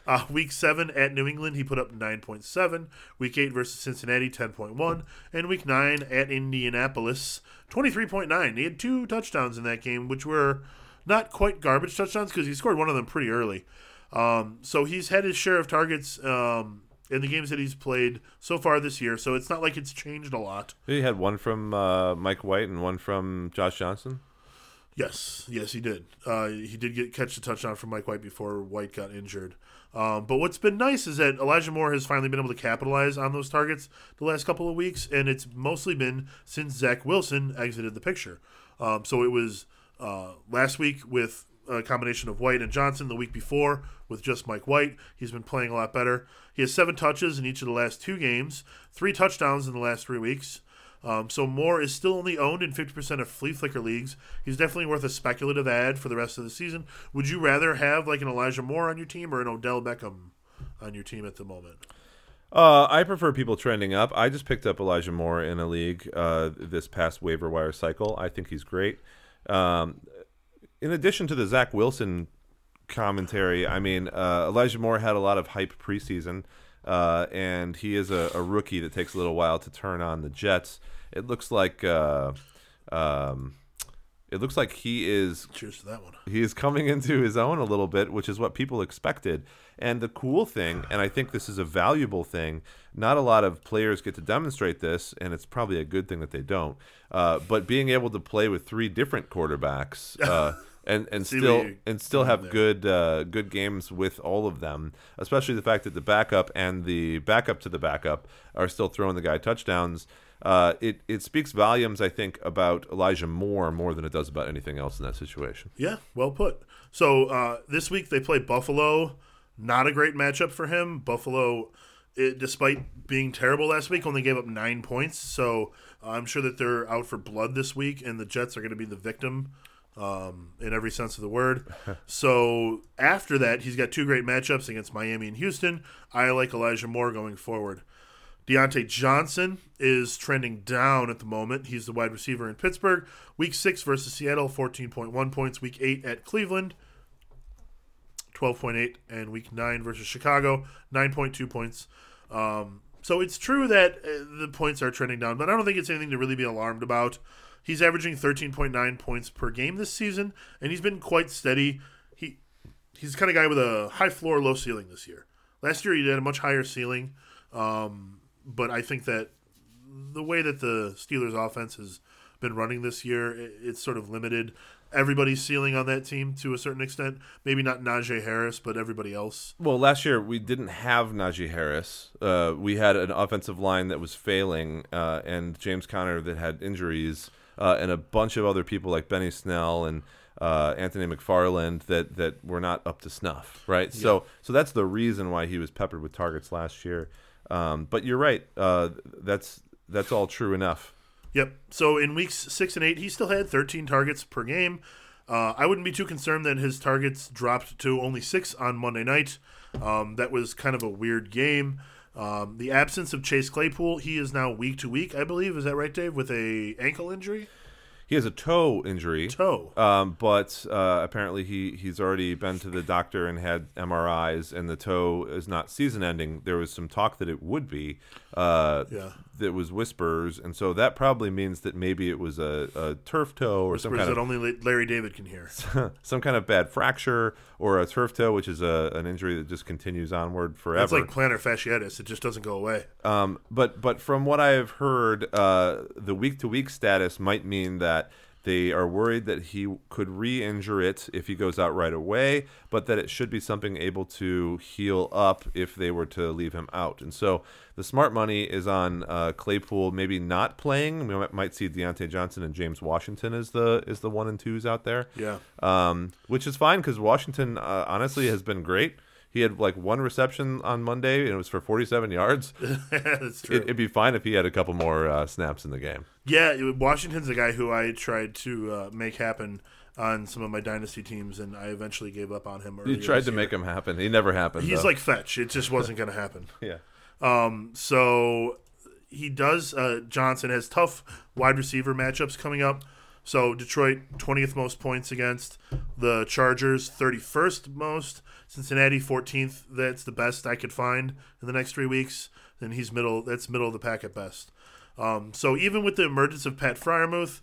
Uh, week 7 at New England, he put up 9.7. Week 8 versus Cincinnati, 10.1. And week 9 at Indianapolis, 23.9. He had two touchdowns in that game, which were not quite garbage touchdowns because he scored one of them pretty early. Um, so he's had his share of targets um, in the games that he's played so far this year. So it's not like it's changed a lot. He had one from uh, Mike White and one from Josh Johnson. Yes, yes, he did. Uh, he did get catch the touchdown from Mike White before White got injured. Um, but what's been nice is that Elijah Moore has finally been able to capitalize on those targets the last couple of weeks, and it's mostly been since Zach Wilson exited the picture. Um, so it was uh, last week with a combination of White and Johnson. The week before with just Mike White, he's been playing a lot better. He has seven touches in each of the last two games, three touchdowns in the last three weeks. Um, so Moore is still only owned in 50% of Fleaflicker leagues. He's definitely worth a speculative ad for the rest of the season. Would you rather have like an Elijah Moore on your team or an Odell Beckham on your team at the moment? Uh, I prefer people trending up. I just picked up Elijah Moore in a league uh, this past waiver wire cycle. I think he's great. Um, in addition to the Zach Wilson commentary, I mean, uh, Elijah Moore had a lot of hype preseason, uh, and he is a, a rookie that takes a little while to turn on the Jets. It looks like. Uh, um, it looks like he is Cheers to that one. he is coming into his own a little bit, which is what people expected. And the cool thing, and I think this is a valuable thing, not a lot of players get to demonstrate this, and it's probably a good thing that they don't. Uh, but being able to play with three different quarterbacks uh, and and See still and still have good uh, good games with all of them, especially the fact that the backup and the backup to the backup are still throwing the guy touchdowns. Uh, it it speaks volumes, I think, about Elijah Moore more than it does about anything else in that situation. Yeah, well put. So uh, this week they play Buffalo. Not a great matchup for him. Buffalo, it, despite being terrible last week, only gave up nine points. So I'm sure that they're out for blood this week, and the Jets are going to be the victim um, in every sense of the word. so after that, he's got two great matchups against Miami and Houston. I like Elijah Moore going forward. Diontae Johnson is trending down at the moment. He's the wide receiver in Pittsburgh. Week six versus Seattle, 14.1 points. Week eight at Cleveland, 12.8. And week nine versus Chicago, 9.2 points. Um, so it's true that uh, the points are trending down, but I don't think it's anything to really be alarmed about. He's averaging 13.9 points per game this season, and he's been quite steady. He he's the kind of guy with a high floor, low ceiling this year. Last year he had a much higher ceiling, um, but I think that the way that the Steelers' offense has been running this year, it, it's sort of limited everybody's ceiling on that team to a certain extent. Maybe not Najee Harris, but everybody else. Well, last year we didn't have Najee Harris. Uh, we had an offensive line that was failing, uh, and James Conner that had injuries, uh, and a bunch of other people like Benny Snell and uh, Anthony McFarland that that were not up to snuff. Right. So so that's the reason why he was peppered with targets last year. Um, but you're right. Uh, that's that's all true enough. Yep. So in weeks six and eight, he still had 13 targets per game. Uh, I wouldn't be too concerned that his targets dropped to only six on Monday night. Um, that was kind of a weird game. Um, the absence of Chase Claypool, he is now week to week, I believe. Is that right, Dave? With a ankle injury. He has a toe injury. Toe. Um, but uh, apparently he, he's already been to the doctor and had MRIs, and the toe is not season ending. There was some talk that it would be. Uh, Yeah. That was whispers, and so that probably means that maybe it was a, a turf toe or some Whispers kind that of only Larry David can hear. some kind of bad fracture or a turf toe, which is a, an injury that just continues onward forever. It's like plantar fasciitis. It just doesn't go away. Um, but but from what I have heard, uh, the week to week status might mean that they are worried that he could re-injure it if he goes out right away, but that it should be something able to heal up if they were to leave him out. And so the smart money is on uh, Claypool maybe not playing. We might- might see Diontae Johnson and James Washington as the is the one and twos out there Yeah. um, which is fine because Washington uh, honestly has been great. He had like one reception on Monday and it was for 47 yards. That's true. It, it'd be fine if he had a couple more uh, snaps in the game. Yeah, Washington's a guy who I tried to uh, make happen on some of my dynasty teams, and I eventually gave up on him. You tried to year. make him happen. He never happened. He's though. like fetch. It just wasn't going to happen. yeah. Um, so he does. Uh, Johnson has tough wide receiver matchups coming up. So Detroit twentieth most points against the Chargers, thirty first most. Cincinnati fourteenth. That's the best I could find in the next three weeks. Then he's middle. That's middle of the pack at best. Um, so even with the emergence of Pat Freiermuth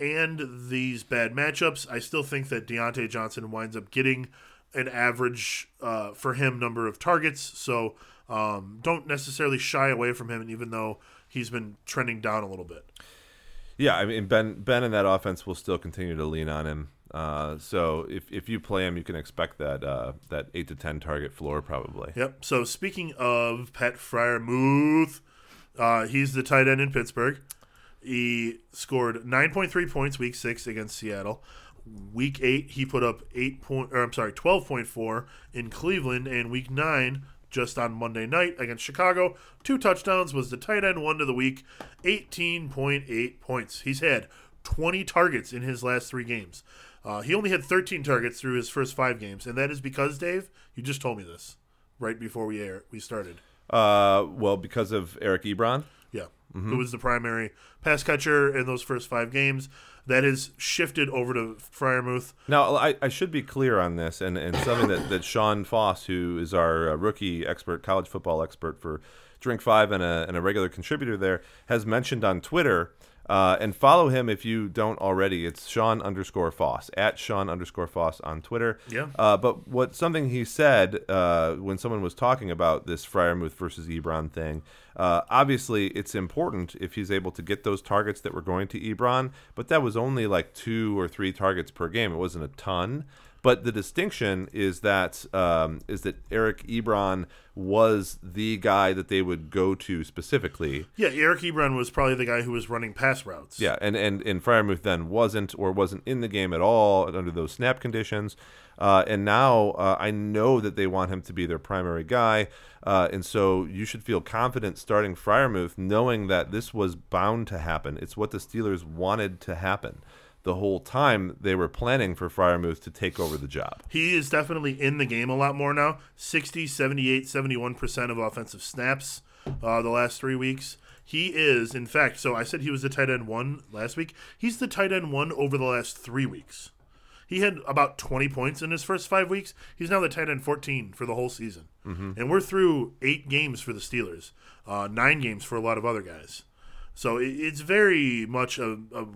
and these bad matchups, I still think that Diontae Johnson winds up getting an average uh, for him number of targets. So um, don't necessarily shy away from him, even though he's been trending down a little bit. Yeah, I mean Ben Ben and that offense will still continue to lean on him. Uh, so if, if you play him, you can expect that uh, that eight to ten target floor probably. Yep. So speaking of Pat Freiermuth, uh, he's the tight end in Pittsburgh. He scored 9.3 points week six against Seattle. Week eight, he put up eight point, or I'm sorry, 12.4 in Cleveland, and week nine, just on Monday night against Chicago, two touchdowns was the tight end one of the week, 18.8 points. He's had 20 targets in his last three games. Uh, he only had 13 targets through his first five games, and that is because Dave, you just told me this right before we air we started. Uh, well, because of Eric Ebron. Yeah, who was the primary pass catcher in those first five games. That has shifted over to Freiermuth. Now, I, I should be clear on this, and, and something that, that Sean Foss, who is our uh, rookie expert, college football expert for Drink Five and a, and a regular contributor there, has mentioned on Twitter. Uh, and follow him if you don't already. It's Sean underscore Foss at Sean underscore Foss on Twitter. Yeah. Uh, but what something he said uh, when someone was talking about this Freiermuth versus Ebron thing, uh, obviously it's important if he's able to get those targets that were going to Ebron, but that was only like two or three targets per game. It wasn't a ton. But the distinction is that um, is that Eric Ebron was the guy that they would go to specifically. Yeah, Eric Ebron was probably the guy who was running pass routes. Yeah, and and and Freiermuth then wasn't or wasn't in the game at all under those snap conditions. Uh, and now uh, I know that they want him to be their primary guy, uh, and so you should feel confident starting Freiermuth, knowing that this was bound to happen. It's what the Steelers wanted to happen the whole time they were planning for Freiermuth to take over the job. He is definitely in the game a lot more now 60, 78, 71% of offensive snaps uh, the last three weeks. He is, in fact, so I said he was the tight end one last week. He's the tight end one over the last three weeks. He had about 20 points in his first five weeks. He's now the tight end 14 for the whole season. Mm-hmm. And we're through eight games for the Steelers, uh, nine games for a lot of other guys. So it's very much a, a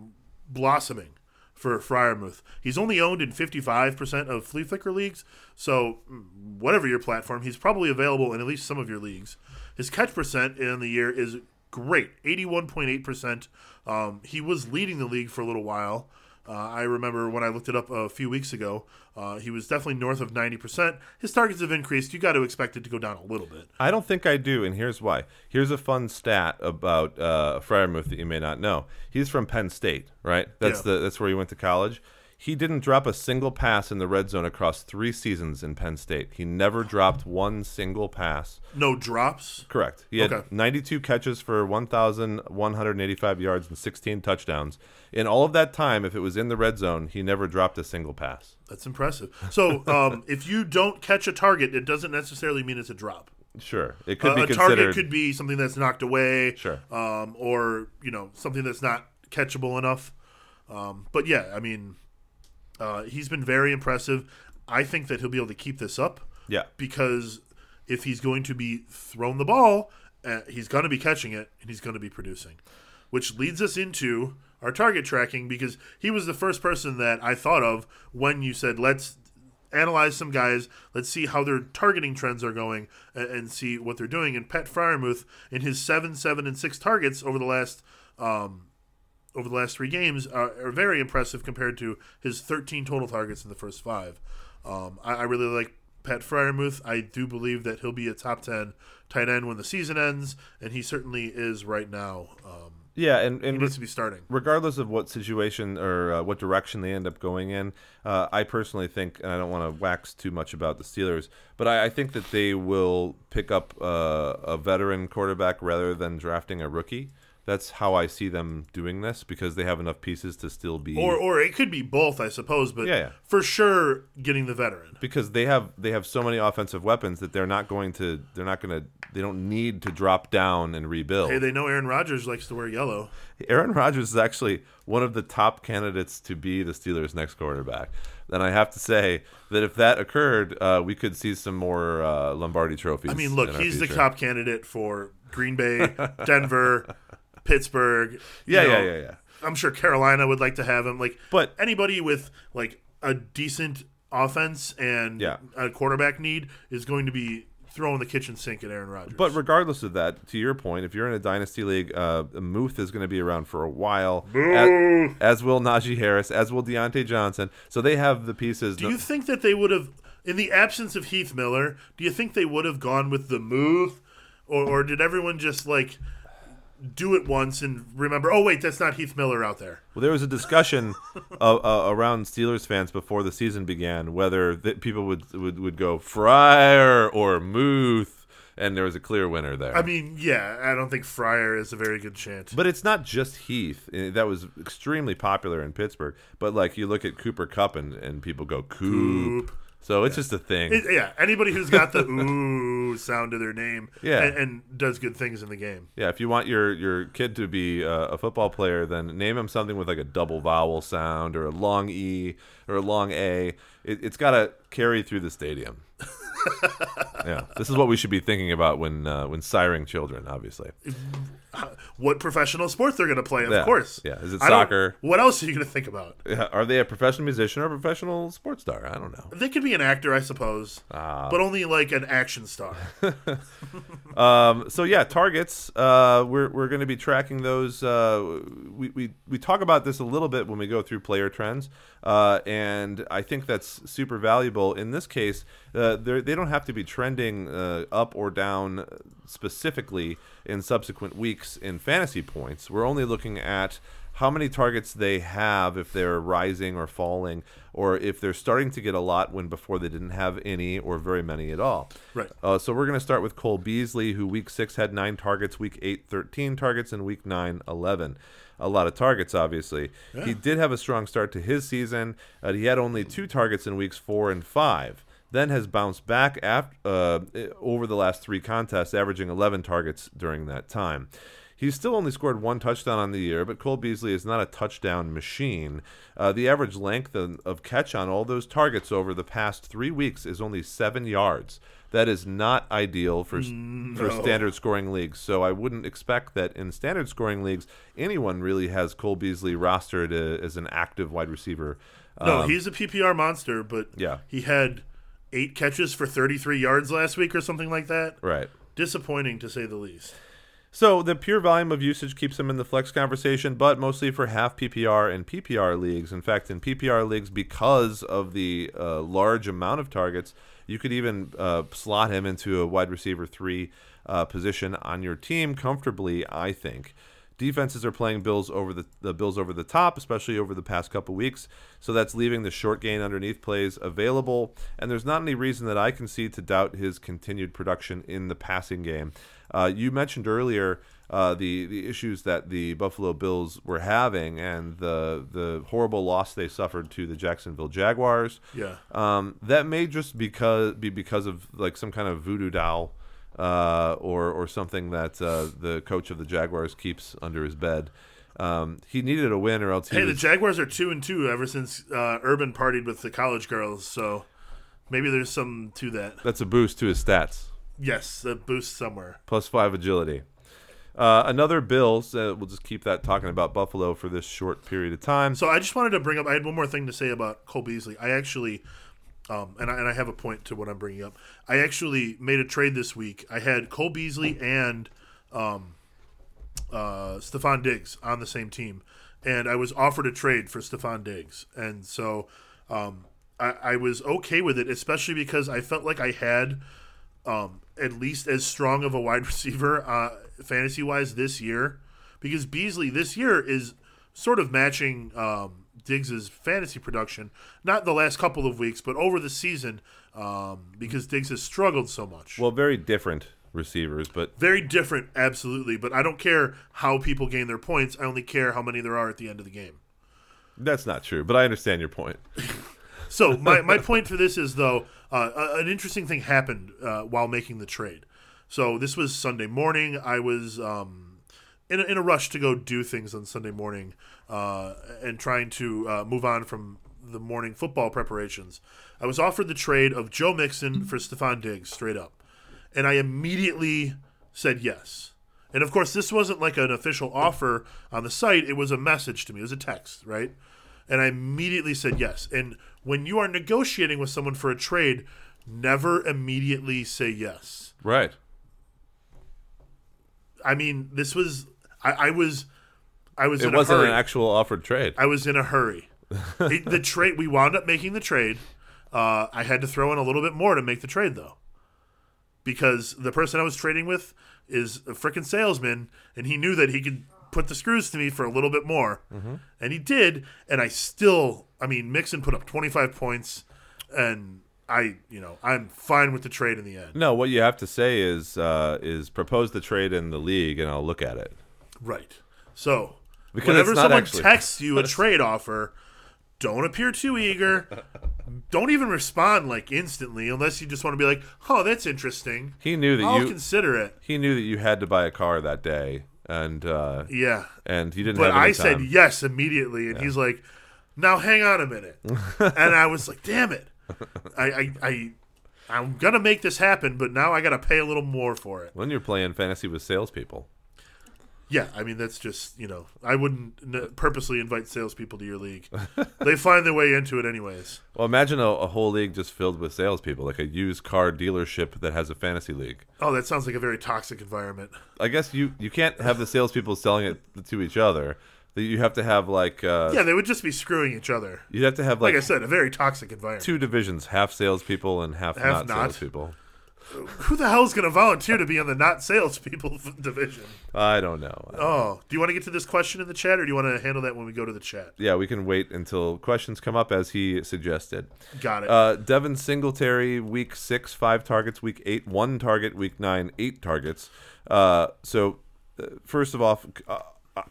blossoming for Freiermuth. He's only owned in 55% of Fleaflicker leagues, so mm, whatever your platform, he's probably available in at least some of your leagues. His catch percent in the year is great, 81.8%. Um, he was leading the league for a little while. Uh, I remember when I looked it up a few weeks ago, uh, he was definitely north of 90%. His targets have increased. You got to expect it to go down a little bit. I don't think I do, and here's why. Here's a fun stat about uh, Freiermuth that you may not know. He's from Penn State, right? That's Yeah. the that's where he went to college. He didn't drop a single pass in the red zone across three seasons in Penn State. He never dropped one single pass. No drops. Correct. He had Okay. 92 catches for 1,185 yards and 16 touchdowns. In all of that time, if it was in the red zone, he never dropped a single pass. That's impressive. So um, if you don't catch a target, it doesn't necessarily mean it's a drop. Sure, it could Uh, be a considered. target could be something that's knocked away, Sure. um, or you know something that's not catchable enough. Um, but yeah, I mean, uh, he's been very impressive. I think that he'll be able to keep this up yeah, because if he's going to be thrown the ball, uh, he's going to be catching it and he's going to be producing, which leads us into our target tracking because he was the first person that I thought of when you said let's analyze some guys, let's see how their targeting trends are going and, and see what they're doing. And Pat Freiermuth in his seven, seven, and six targets over the last um, over the last three games are, are very impressive compared to his 13 total targets in the first five. Um, I, I really like Pat Freiermuth. I do believe that he'll be a top 10 tight end when the season ends, and he certainly is right now. Um, yeah, and he and needs to be starting. regardless of what situation or uh, what direction they end up going in, uh, I personally think, and I don't want to wax too much about the Steelers, but I, I think that they will pick up uh, a veteran quarterback rather than drafting a rookie. That's how I see them doing this because they have enough pieces to still be. Or, or it could be both, I suppose, but Yeah, yeah. for sure getting the veteran. because they have they have so many offensive weapons that they're not going to they're not going to they don't need to drop down and rebuild. Hey, they know Aaron Rodgers likes to wear yellow. Aaron Rodgers is actually one of the top candidates to be the Steelers' next quarterback. And I have to say that if that occurred, uh, we could see some more uh, Lombardi trophies. I mean, look, he's the top candidate for Green Bay, Denver, Pittsburgh. you Yeah, know, yeah, yeah, yeah. I'm sure Carolina would like to have him. Like, But- anybody with like a decent offense and Yeah. a quarterback need is going to be throwing the kitchen sink at Aaron Rodgers. But regardless of that, to your point, if you're in a dynasty league, uh, Muth is going to be around for a while, as, as will Najee Harris, as will Diontae Johnson. So they have the pieces. do you think that they would have, in the absence of Heath Miller, do you think they would have gone with the move, or, or did everyone just like do it once and remember? Oh wait, that's not Heath Miller out there. Well, there was a discussion uh, uh, around Steelers fans before the season began whether th- people would, would would go Fryer or Muth, and there was a clear winner there. I mean, yeah, I don't think Fryer is a very good chant. but it's not just Heath Uh, that was extremely popular in Pittsburgh. But like you look at Cooper Kupp and, and people go Coop. Coop. So it's just a thing. It- yeah, anybody who's got the ooh sound to their name Yeah. and, and does good things in the game. yeah, if you want your your kid to be uh, a football player, then name him something with like a double vowel sound or a long E or a long A. It, it's got to carry through the stadium. yeah, this is what we should be thinking about when uh, when siring children. Obviously, What professional sport they're going to play, of Yeah, course. yeah. Is it soccer? What else are you going to think about? Yeah, are they a professional musician or a professional sports star? I don't know. They could be an actor, I suppose, Ah. but only like an action star. Um, so yeah, targets. Uh, we're we're going to be tracking those. Uh, we, we we talk about this a little bit when we go through player trends, uh, and I think that's super valuable. In this case, uh, they don't have to be trending uh, up or down specifically in subsequent weeks in fantasy points. We're only looking at how many targets they have if they're rising or falling, or if they're starting to get a lot when before they didn't have any or very many at all. Right. Uh, so we're going to start with Cole Beasley, who week six had nine targets, week eight, 13 targets, and week nine, 11. A lot of targets, obviously. He did have a strong start to his season. Uh, he had only two targets in weeks four and five. Then has bounced back after, uh, over the last three contests, averaging 11 targets during that time. He's still only scored one touchdown on the year, but Cole Beasley is not a touchdown machine. Uh, the average length of, of catch on all those targets over the past three weeks is only seven yards. That is not ideal for for standard scoring leagues. So I wouldn't expect that in standard scoring leagues anyone really has Cole Beasley rostered uh, as an active wide receiver. No, Um, he's a PPR monster, but Yeah. he had eight catches for 33 yards last week or something like that. right. Disappointing to say the least. So the pure volume of usage keeps him in the flex conversation, but mostly for half PPR and PPR leagues. In fact, in PPR leagues, because of the uh, large amount of targets, you could even uh, slot him into a wide receiver three uh, position on your team comfortably. I think defenses are playing Bills over the, the Bills over the top, especially over the past couple weeks. So that's leaving the short gain underneath plays available, and there's not any reason that I can see to doubt his continued production in the passing game. Uh, you mentioned earlier uh, the the issues that the Buffalo Bills were having and the the horrible loss they suffered to the Jacksonville Jaguars. Yeah. Um, that may just because be because of like some kind of voodoo doll uh, or or something that uh, the coach of the Jaguars keeps under his bed. Um, he needed a win, or else he Hey, the Jaguars are two and two ever since uh, Urban partied with the college girls, so maybe there's some to that. that's a boost to his stats. Yes, a boost somewhere. plus five agility. Uh, another Bills. Uh, we'll just keep that talking about Buffalo for this short period of time. So I just wanted to bring up. I had one more thing to say about Cole Beasley. I actually, um, and I, and I have a point to what I'm bringing up. I actually made a trade this week. I had Cole Beasley and um, uh, Stefon Diggs on the same team, and I was offered a trade for Stefon Diggs, and so um, I, I was okay with it, especially because I felt like I had um, at least as strong of a wide receiver uh, fantasy wise this year, because Beasley this year is sort of matching um, Diggs's fantasy production, not the last couple of weeks, but over the season, um, because Diggs has struggled so much. well, very different receivers, but Very different, absolutely. But I don't care how people gain their points. I only care how many there are at the end of the game. that's not true. But I understand your point. So my, my point for this is though uh, an interesting thing happened uh, while making the trade. So this was Sunday morning. I was um, in a, in a rush to go do things on Sunday morning uh, and trying to uh, move on from the morning football preparations. I was offered the trade of Joe Mixon for Stefon Diggs straight up, and I immediately said yes. And of course, this wasn't like an official offer on the site. It was a message to me. It was a text, right? And I immediately said yes. And when you are negotiating with someone for a trade, never immediately say yes. Right. I mean, this was I, I was I was It in wasn't hurry. an actual offered trade. I was in a hurry. It- the trade we wound up making the trade. Uh, I had to throw in a little bit more to make the trade though, because the person I was trading with is a freaking salesman, and he knew that he could put the screws to me for a little bit more, and he did. And I still, I mean, Mixon put up twenty five points, and I, you know, I'm fine with the trade in the end. no, what you have to say is uh, is propose the trade in the league, and I'll look at it. Right. So, Because whenever someone actually- texts you a trade offer, don't appear too eager. don't even respond like instantly unless you just want to be like, "Oh, that's interesting. He knew that I'll you consider it." he knew that you had to buy a car that day, and uh, Yeah. and he didn't But I said yes immediately, and he's like, "Now hang on a minute," and I was like, "Damn it, I, I, I, I'm gonna make this happen, but now I gotta pay a little more for it." when you're playing fantasy with salespeople. Yeah, I mean that's just you know I wouldn't n- purposely invite salespeople to your league. they find their way into it anyways. Well, imagine a, a whole league just filled with salespeople, like a used car dealership that has a fantasy league. Oh, that sounds like a very toxic environment. I guess you you can't have the salespeople selling it to each other. That You have to have like uh, Yeah, they would just be screwing each other. you'd have to have Like like, I said, a very toxic environment. two divisions: half salespeople and half, Half not, not. salespeople. Who the hell is going to volunteer to be on the not salespeople division? I don't know. Oh, do you want to get to this question in the chat, or do you want to handle that when we go to the chat? Yeah, we can wait until questions come up as he suggested. Got it. Uh, Devin Singletary, week six, five targets. Week eight, one target. Week nine, eight targets. Uh, so, uh, first of all, uh,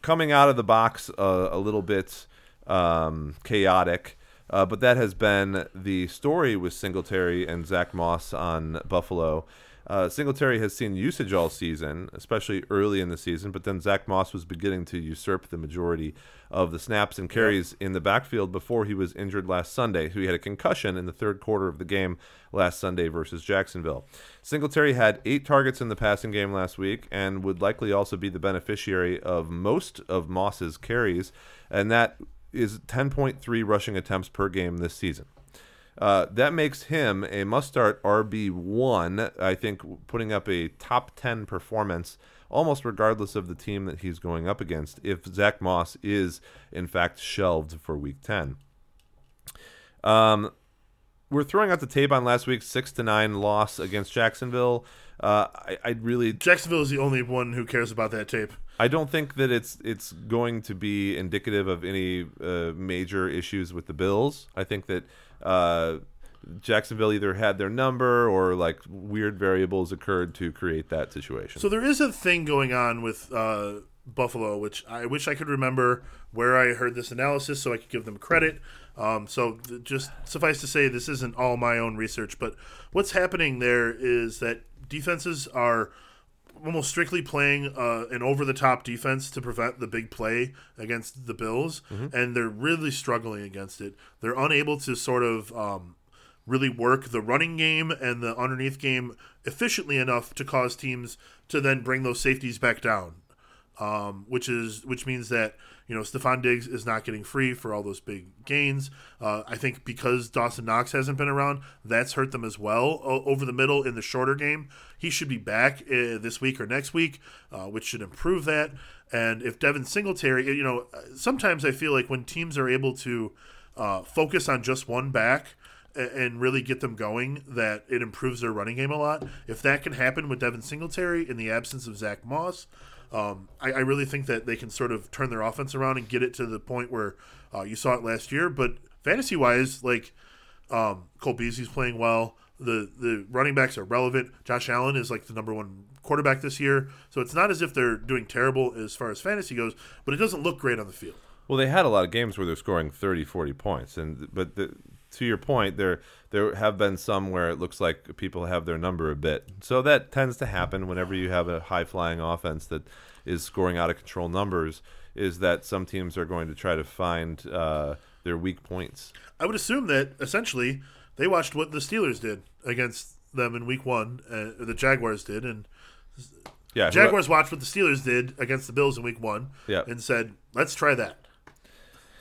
coming out of the box uh, a little bit um, chaotic, uh, but that has been the story with Singletary and Zach Moss on Buffalo. Uh, Singletary has seen usage all season, especially early in the season, but then Zach Moss was beginning to usurp the majority of the snaps and carries in the backfield before he was injured last Sunday. So he had a concussion in the third quarter of the game last Sunday versus Jacksonville. Singletary had eight targets in the passing game last week and would likely also be the beneficiary of most of Moss's carries, and that is 10.3 rushing attempts per game this season. Uh, that makes him a must start RB1, I think, putting up a top 10 performance almost regardless of the team that he's going up against, if Zach Moss is in fact shelved for Week 10. Um, we're throwing out the tape on last week's six to nine loss against Jacksonville. Uh, I, I really Jacksonville is the only one who cares about that tape. I don't think that it's it's going to be indicative of any uh, major issues with the Bills. I think that uh, Jacksonville either had their number or like weird variables occurred to create that situation. So there is a thing going on with uh, Buffalo, which I wish I could remember where I heard this analysis so I could give them credit. Um, so th- just suffice to say, this isn't all my own research, but what's happening there is that defenses are almost strictly playing uh, an over the top defense to prevent the big play against the Bills, and they're really struggling against it. They're unable to sort of um, really work the running game and the underneath game efficiently enough to cause teams to then bring those safeties back down. Um, which is which means that you know Stefon Diggs is not getting free for all those big gains. Uh, I think because Dawson Knox hasn't been around, that's hurt them as well o- over the middle in the shorter game. He should be back uh, this week or next week, uh, which should improve that. And if Devin Singletary, you know, sometimes I feel like when teams are able to uh, focus on just one back and really get them going, that it improves their running game a lot. If that can happen with Devin Singletary in the absence of Zach Moss, um, I, I really think that they can sort of turn their offense around and get it to the point where uh, you saw it last year. But fantasy wise, like um, Cole Beasley's playing well. The the running backs are relevant. Josh Allen is like the number one quarterback this year. So it's not as if they're doing terrible as far as fantasy goes, but it doesn't look great on the field. Well, they had a lot of games where they're scoring 30, 40 points, and but the, to your point, there there have been some where it looks like people have their number a bit. So that tends to happen whenever you have a high flying offense that is scoring out of control numbers. Is that some teams are going to try to find uh, their weak points? I would assume that essentially they watched what the Steelers did against them in Week One, uh, or the Jaguars did, and Yeah, who- Jaguars watched what the Steelers did against the Bills in Week One, Yeah. and said, "Let's try that,"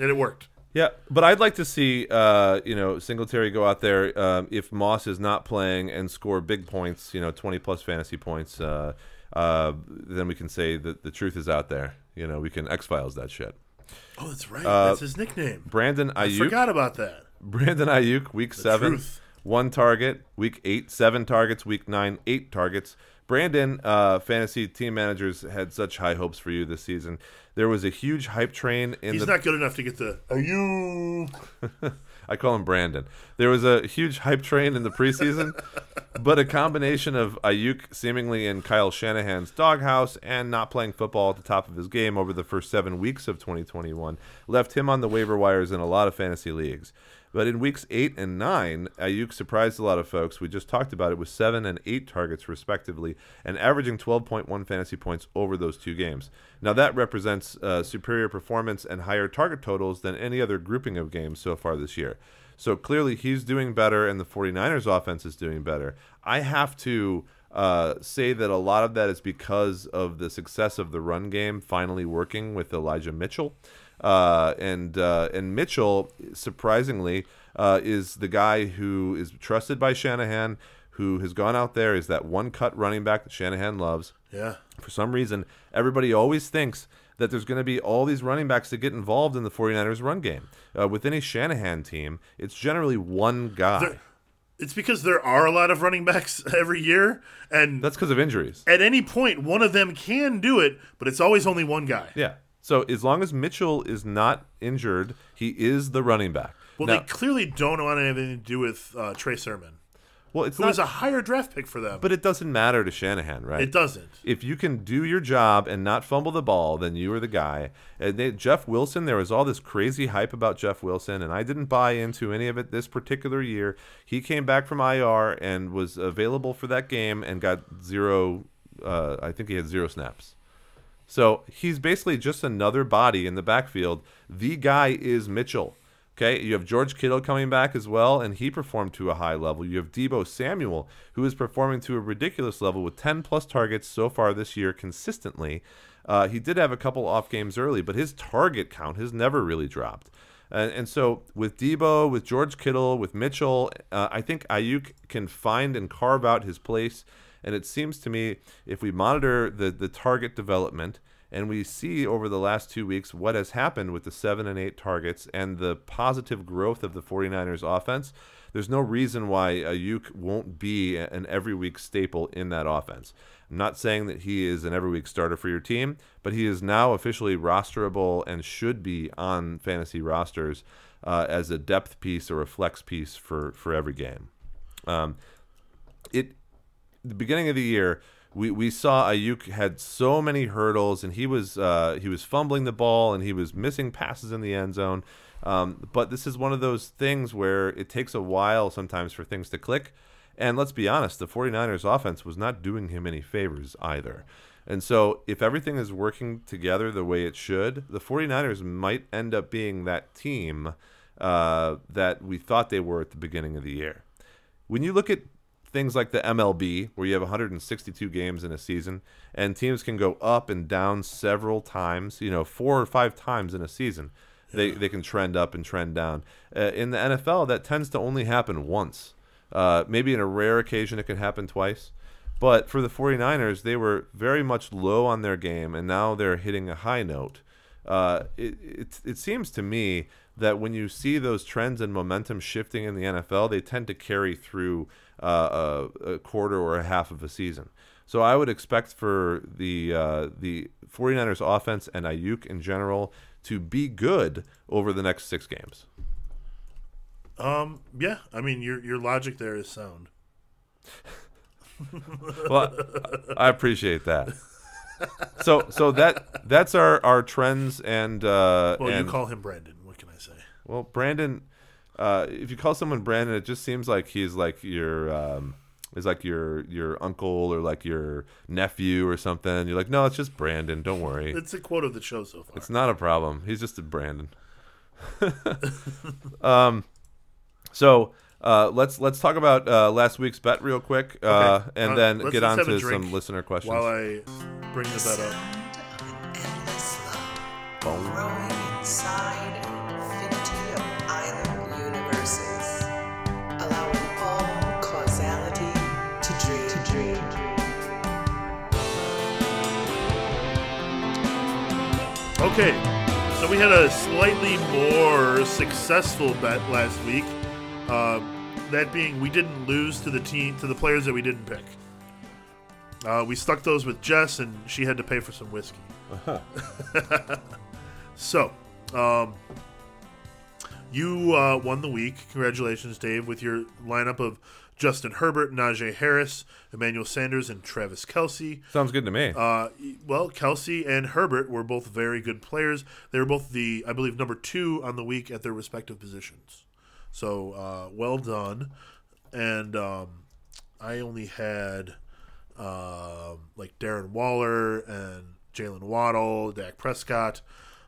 and it worked. Yeah, but I'd like to see uh, you know Singletary go out there um, if Moss is not playing and score big points, you know, twenty plus fantasy points. Uh, uh, then we can say that the truth is out there. You know, we can X Files that shit. Oh, that's right. Uh, that's his nickname. Brandon Aiyuk. I forgot about that. Brandon Aiyuk, week seven, truth. one target. Week eight, seven targets. Week nine, eight targets. Brandon, uh, fantasy team managers had such high hopes for you this season. There was a huge hype train in He's the not good enough to get the. Are you? I call him Brandon. There was a huge hype train in the preseason, but a combination of Aiyuk seemingly in Kyle Shanahan's doghouse and not playing football at the top of his game over the first seven weeks of 2021 left him on the waiver wires in a lot of fantasy leagues. But in weeks eight and nine, Aiyuk surprised a lot of folks. We just talked about it with seven and eight targets, respectively, and averaging 12.1 fantasy points over those two games. Now, that represents uh, superior performance and higher target totals than any other grouping of games so far this year. So clearly, he's doing better, and the 49ers offense is doing better. I have to uh, say that a lot of that is because of the success of the run game finally working with Elijah Mitchell. Uh, and uh, and Mitchell, surprisingly, uh, is the guy who is trusted by Shanahan, who has gone out there is that one cut running back that Shanahan loves. Yeah. For some reason, everybody always thinks that there's going to be all these running backs that get involved in the 49ers run game. Uh, with any Shanahan team, it's generally one guy. There- It's because there are a lot of running backs every year, and That's because of injuries. at any point, one of them can do it, but it's always only one guy. Yeah. So as long as Mitchell is not injured, he is the running back. Well, Now- they clearly don't want anything to do with uh, Trey Sermon, well, it's who not, was a higher draft pick for them. but it doesn't matter to Shanahan, right? it doesn't. if you can do your job and not fumble the ball, then you are the guy. And they, Jeff Wilson, there was all this crazy hype about Jeff Wilson, and I didn't buy into any of it this particular year. He came back from IR and was available for that game and got zero. Uh, I think he had zero snaps. So he's basically just another body in the backfield. The guy is Mitchell. Okay, you have George Kittle coming back as well, and he performed to a high level. You have Deebo Samuel, who is performing to a ridiculous level with 10 plus targets so far this year consistently. Uh, he did have a couple off games early, but his target count has never really dropped. And, and so with Deebo, with George Kittle, with Mitchell, uh, I think Aiyuk can find and carve out his place And it seems to me if we monitor the the target development and we see over the last two weeks what has happened with the seven and eight targets and the positive growth of the 49ers offense, there's no reason why Aiyuk won't be an every week staple in that offense. I'm not saying that he is an every week starter for your team, but he is now officially rosterable and should be on fantasy rosters uh, as a depth piece or a flex piece for for every game. Um, it the beginning of the year we, we saw Aiyuk had so many hurdles and he was uh, he was fumbling the ball and he was missing passes in the end zone. Um, but this is one of those things where it takes a while sometimes for things to click. And let's be honest, the 49ers offense was not doing him any favors either. And so, if everything is working together the way it should, the 49ers might end up being that team uh, that we thought they were at the beginning of the year. When you look at things like the MLB, where you have 162 games in a season, and teams can go up and down several times, you know, four or five times in a season. They, they can trend up and trend down. Uh, in the NFL, that tends to only happen once. Uh, maybe in a rare occasion, it can happen twice. But for the 49ers, they were very much low on their game, and now they're hitting a high note. Uh, it, it, it seems to me that when you see those trends and momentum shifting in the NFL, they tend to carry through uh, a, a, quarter or a half of a season. So I would expect for the uh, the 49ers offense and Aiyuk in general to be good over the next six games. Um. Yeah. I mean, your your logic there is sound. well, I appreciate that. So so that that's our our trends and uh, well, and, you call him Brandon. What can I say? Well, Brandon uh, if you call someone Brandon, it just seems like he's like your um, is like your your uncle or like your nephew or something. You're like, no, it's just Brandon. Don't worry. It's a quote of the show so far. It's not a problem. He's just a Brandon. um, so uh, let's let's talk about uh, last week's bet real quick, uh, okay. and uh, then get on to some listener questions. While I bring the bet up. Okay, so we had a slightly more successful bet last week. Uh, that being, we didn't lose to the team to the players that we didn't pick. Uh, we stuck those with Jess, and she had to pay for some whiskey. Uh-huh. so, um, you uh, won the week. Congratulations, Dave, with your lineup of Justin Herbert, Najee Harris, Emmanuel Sanders, and Travis Kelce. Sounds good to me. Uh, well, Kelce and Herbert were both very good players. They were both the, I believe, number two on the week at their respective positions. So uh, well done. And um, I only had uh, like Darren Waller and Jaylen Waddle, Dak Prescott.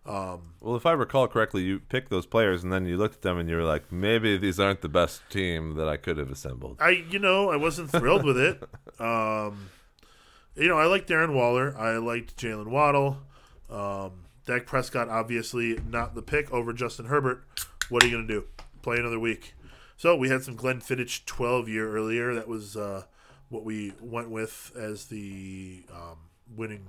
Um, well, if I recall correctly, you picked those players and then you looked at them and you were like, maybe these aren't the best team that I could have assembled. I, you know, I wasn't thrilled with it. Um, you know, I liked Darren Waller. I liked Jaylen Waddle. Um, Dak Prescott, obviously not the pick over Justin Herbert. What are you going to do? Play another week. So we had some Glenfiddich 12 year earlier. That was uh, what we went with as the um, winning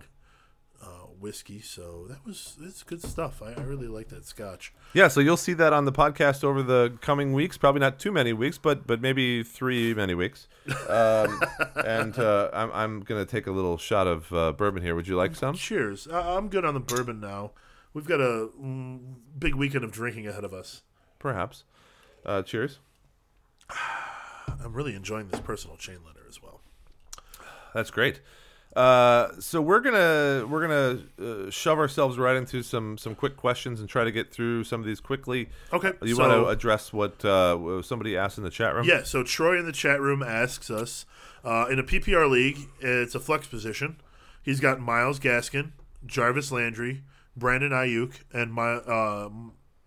uh, whiskey. So that was it's good stuff. I, I, really like that Scotch. Yeah, so you'll see that on the podcast over the coming weeks. Probably not too many weeks, but but maybe three many weeks. Um, and uh, I'm I'm gonna take a little shot of uh, bourbon here. Would you like some? Cheers. I, am good on the bourbon now. We've got a mm, big weekend of drinking ahead of us. Perhaps. Uh, cheers. I'm really enjoying this personal chain letter as well. That's great. Uh, so we're gonna we're gonna uh, shove ourselves right into some some quick questions and try to get through some of these quickly. Okay. You so, want to address what uh, somebody asked in the chat room? Yeah. So Troy in the chat room asks us uh, in a PPR league, it's a flex position. He's got Myles Gaskin, Jarvis Landry, Brandon Aiyuk, and my uh,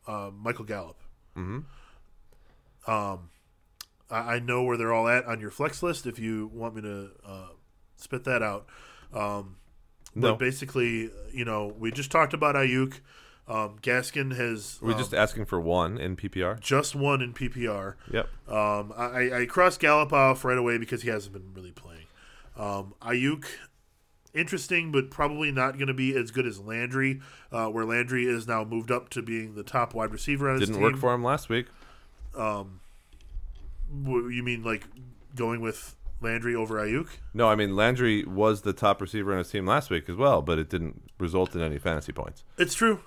uh, Michael Gallup. Mm-hmm. Um, I, I know where they're all at on your flex list. If you want me to spit that out. Um, no. But basically, you know, we just talked about Aiyuk. Um, Gaskin has. We're um, just asking for one in PPR. Just one in PPR. Yep. Um, I, I crossed Gallup off right away because he hasn't been really playing. Um, Aiyuk, interesting, but probably not going to be as good as Landry, uh, where Landry is now moved up to being the top wide receiver on his Didn't work for him last week. Wh- You mean like going with Landry over Aiyuk? No, I mean Landry was the top receiver on his team last week as well, but it didn't result in any fantasy points. It's true.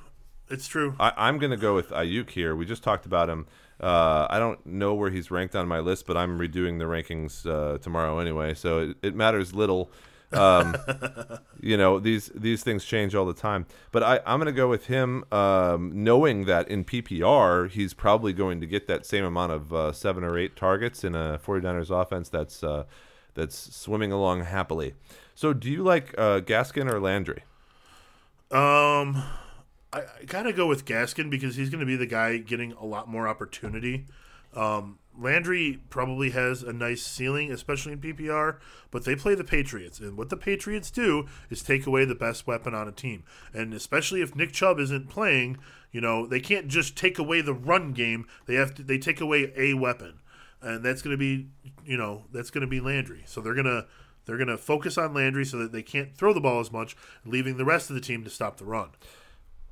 It's true. I, I'm going to go with Aiyuk here. We just talked about him. Uh, I don't know where he's ranked on my list, but I'm redoing the rankings uh, tomorrow anyway, so it, it matters little. Um, you know these these things change all the time, but I, I'm to go with him, um, knowing that in PPR he's probably going to get that same amount of uh, seven or eight targets in a 49ers offense that's uh, that's swimming along happily. So, do you like uh, Gaskin or Landry? Um, I, I gotta go with Gaskin because he's going to be the guy getting a lot more opportunity. Um, Landry probably has a nice ceiling, especially in PPR, but they play the Patriots, and what the Patriots do is take away the best weapon on a team, and especially if Nick Chubb isn't playing, you know they can't just take away the run game. They have to they take away a weapon, and that's going to be you know that's going to be Landry. So they're gonna they're gonna focus on Landry so that they can't throw the ball as much, leaving the rest of the team to stop the run.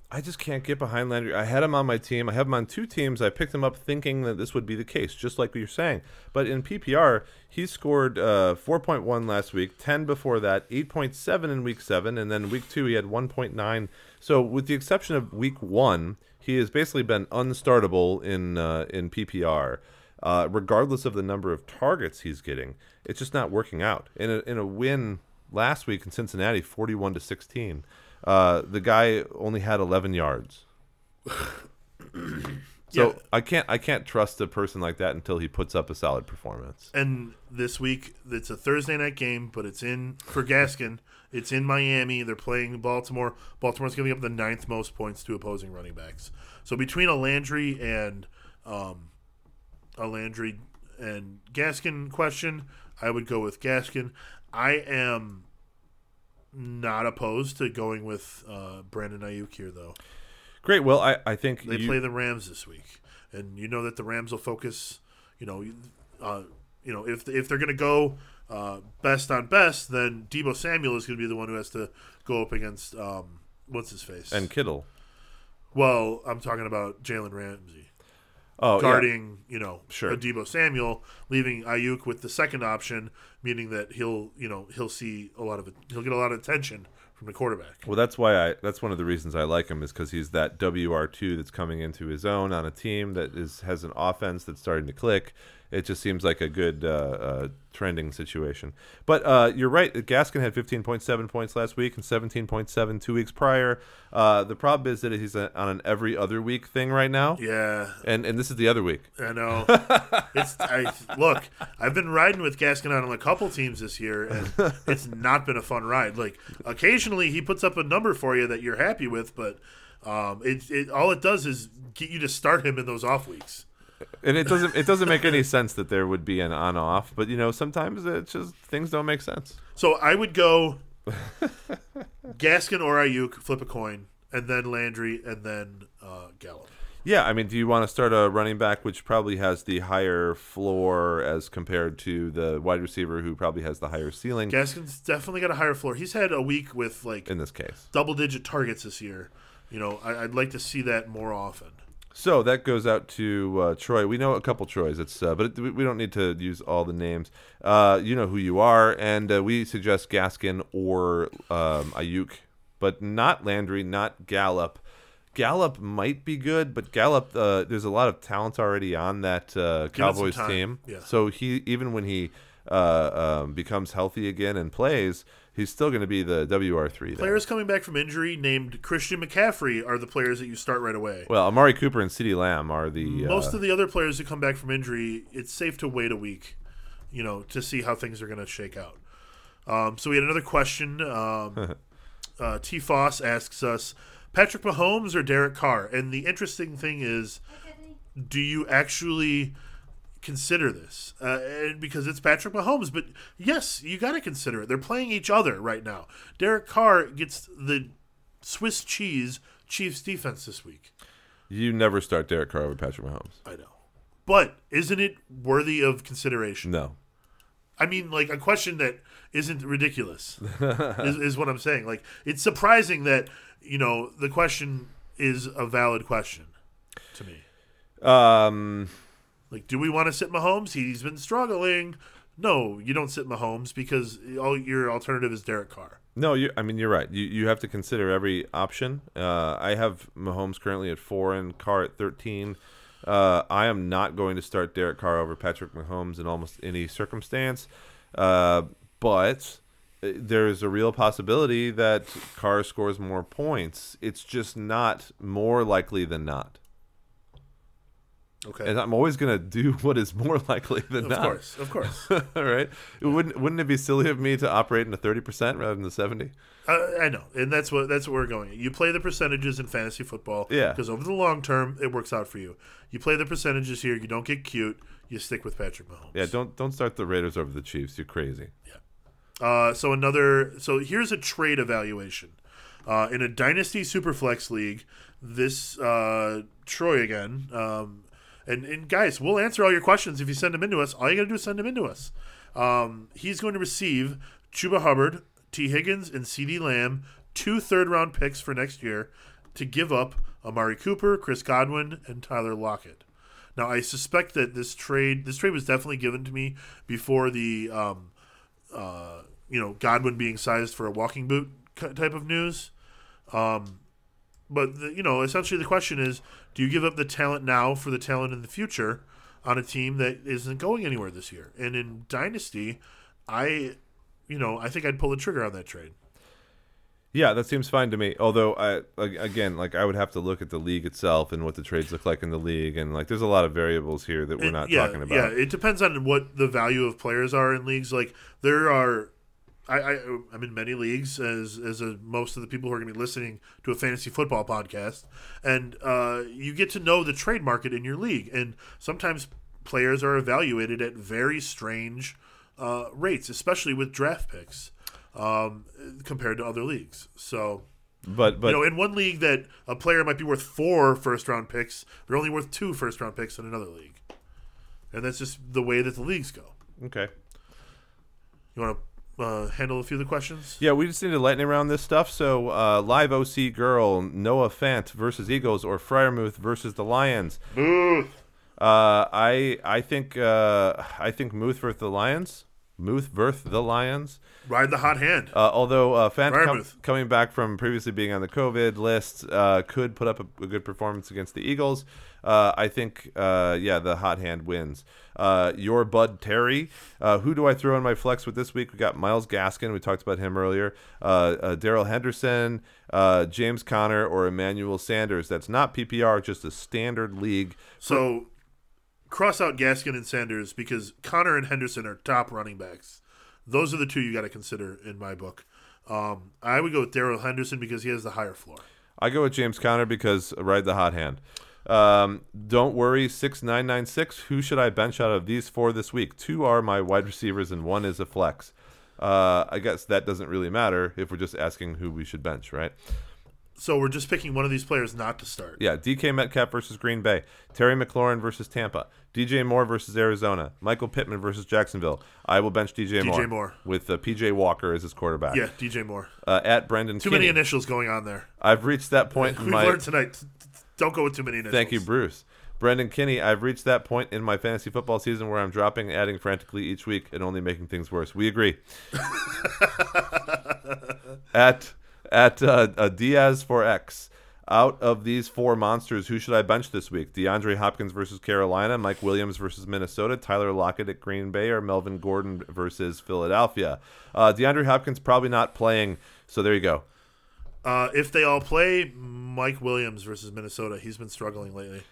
I just can't get behind Landry. I had him on my team. I have him on two teams. I picked him up thinking that this would be the case, just like you're saying. But in PPR, he scored uh, 4.1 last week, 10 before that, 8.7 in week seven, and then week two he had 1.9. So with the exception of week one, he has basically been unstartable in uh, in PPR. Uh, regardless of the number of targets he's getting, it's just not working out. In a, in a win last week in Cincinnati, 41 to 16. Uh, the guy only had 11 yards. So Yeah. I can't I can't trust a person like that until he puts up a solid performance. And this week, it's a Thursday night game, but it's in for Gaskin. It's in Miami. They're playing Baltimore. Baltimore's giving up the ninth most points to opposing running backs. So between a Landry and um, a Landry and Gaskin question, I would go with Gaskin. I am not opposed to going with uh, Brandon Aiyuk here, though. Great. Well, I, I think They you- play the Rams this week, and you know that the Rams will focus. You know, uh, you know if if they're going to go uh, best on best, then Deebo Samuel is going to be the one who has to go up against um, what's his face. and Kittle. well, I'm talking about Jalen Ramsey Oh, yeah. guarding. You know, Sure. Deebo Samuel, leaving Aiyuk with the second option, meaning that he'll you know he'll see a lot of. He'll get a lot of attention from the quarterback. Well, that's why I. That's one of the reasons I like him is because he's that WR two that's coming into his own on a team that is has an offense that's starting to click. It just seems like a good uh, uh, trending situation. But uh, you're right. Gaskin had 15.7 points last week and 17.7 two weeks prior. Uh, the problem is that he's a, on an every other week thing right now, Yeah, and and this is the other week. I know. it's I look. I've been riding with Gaskin on a couple teams this year, and it's not been a fun ride. Like occasionally he puts up a number for you that you're happy with, but um, it, it all it does is get you to start him in those off weeks. And it doesn't it doesn't make any sense that there would be an on off, but you know sometimes it's just things don't make sense. So I would go Gaskin or Aiyuk, flip a coin, and then Landry, and then uh, Gallup. Yeah, I mean, do you want to start a running back which probably has the higher floor as compared to the wide receiver who probably has the higher ceiling Gaskin's definitely got a higher floor. He's had a week with like in this case? double digit targets this year. You know, I, I'd like to see that more often. So that goes out to uh, Troy. We know a couple Troys. It's uh, but it, we don't need to use all the names. Uh, you know who you are, and uh, we suggest Gaskin or um, Aiyuk, but not Landry, not Gallup. Gallup might be good, but Gallup, uh, there's a lot of talent already on that uh, Give it some Cowboys team. Yeah. So he even when he uh, um, becomes healthy again and plays, he's still going to be the WR three. Players coming back from injury named Christian McCaffrey are the players that you start right away. Well, Amari Cooper and CeeDee Lamb are the Most uh, of the other players who come back from injury, it's safe to wait a week, you know, to see how things are going to shake out. Um, so we had another question. Um, uh, T. Foss asks us, Patrick Mahomes or Derek Carr? And the interesting thing is, do you actually consider this? Uh, and because it's Patrick Mahomes, but yes, you got to consider it. They're playing each other right now. Derek Carr gets the Swiss cheese Chiefs defense this week. you never start Derek Carr over Patrick Mahomes. I know. But isn't it worthy of consideration? No. I mean, like a question that isn't ridiculous is, is what I'm saying. Like it's surprising that you know the question is a valid question to me. Um, Like, do we want to sit Mahomes? He's been struggling. No, you don't sit Mahomes because all your alternative is Derek Carr. no, you. I mean, you're right. You you have to consider every option. Uh, I have Mahomes currently at four and Carr at thirteen. Uh, I am not going to start Derek Carr over Patrick Mahomes in almost any circumstance. Uh, but uh, there is a real possibility that Carr scores more points. It's just not more likely than not. Okay. And I'm always going to do what is more likely than of not. Of course, of course. All right. Wouldn't wouldn't it be silly of me to operate in the 30% rather than the 70? Uh, I know, and that's what that's what we're going. You play the percentages in fantasy football, Yeah. Because over the long term, it works out for you. You play the percentages here. You don't get cute. You stick with Patrick Mahomes. Yeah, don't don't start the Raiders over the Chiefs. You're crazy. Yeah. Uh, so another. So here's a trade evaluation. Uh, in a dynasty superflex league, this uh, Troy again. Um, and, and guys, we'll answer all your questions if you send them into us. All you got to do is send them into us. Um, he's going to receive Chuba Hubbard, Tee Higgins, and CeeDee Lamb, two third round picks for next year to give up Amari Cooper, Chris Godwin, and Tyler Lockett. Now, I suspect that this trade this trade was definitely given to me before the um, uh, you know Godwin being sized for a walking boot type of news. Um, but the, you know, essentially the question is: Do you give up the talent now for the talent in the future on a team that isn't going anywhere this year? And in Dynasty, I, you know, I think I'd pull the trigger on that trade. Yeah, that seems fine to me. Although I again, like I would have to look at the league itself and what the trades look like in the league and like there's a lot of variables here that we're It- not yeah, talking about. Yeah, it depends on what the value of players are in leagues. Like there are, I, I I'm in many leagues as as a, most of the people who are going to be listening to a fantasy football podcast, and uh, you get to know the trade market in your league, and sometimes players are evaluated at very strange uh, rates, especially with draft picks um, compared to other leagues. So. But but you know, in one league that a player might be worth four first round picks, they're only worth two first round picks in another league, and that's just the way that the leagues go. okay. You want to uh, handle a few of the questions? Yeah, we just need to lightning around this stuff. So, uh, live OC girl Noah Fant versus Eagles or Freiermuth versus the Lions. Booth. Uh, I I think uh, I think Muth versus the Lions. Muth versus the Lions. Ride the hot hand. Uh, although uh, Fant com- coming back from previously being on the COVID list uh, could put up a, a good performance against the Eagles. Uh, I think, uh, yeah, the hot hand wins. Uh, your Bud Terry. Uh, who do I throw in my flex with this week? We got Myles Gaskin. We talked about him earlier. Uh, uh, Darrell Henderson, uh, James Conner, or Emmanuel Sanders. That's not PPR, just a standard league. so cross out Gaskin and Sanders because Conner and Henderson are top running backs. Those are the two you got to consider in my book. Um, I would go with Darrell Henderson because he has the higher floor. I go with James Conner because ride the hot hand. Um, don't worry, six nine nine six. Who should I bench out of these four this week? Two are my wide receivers, and one is a flex. Uh, I guess that doesn't really matter if we're just asking who we should bench, right? So we're just picking one of these players not to start. Yeah, DK Metcalf versus Green Bay, Terry McLaurin versus Tampa, DJ Moore versus Arizona, Michael Pittman versus Jacksonville. I will bench DJ, DJ Moore. with uh, PJ Walker as his quarterback. Yeah, DJ Moore. Uh, at Brendan Too Kinney. many initials going on there. I've reached that point We've my learned tonight. Don't go with too many initials. Thank you, Bruce. Brendan Kinney, I've reached that point in my fantasy football season where I'm dropping, adding frantically each week, and only making things worse. We agree. at at uh, uh, Diaz for X. Out of these four monsters, who should I bench this week? DeAndre Hopkins versus Carolina, Mike Williams versus Minnesota, Tyler Lockett at Green Bay, or Melvin Gordon versus Philadelphia? Uh, DeAndre Hopkins probably not playing, so there you go. Uh, if they all play, Mike Williams versus Minnesota. He's been struggling lately.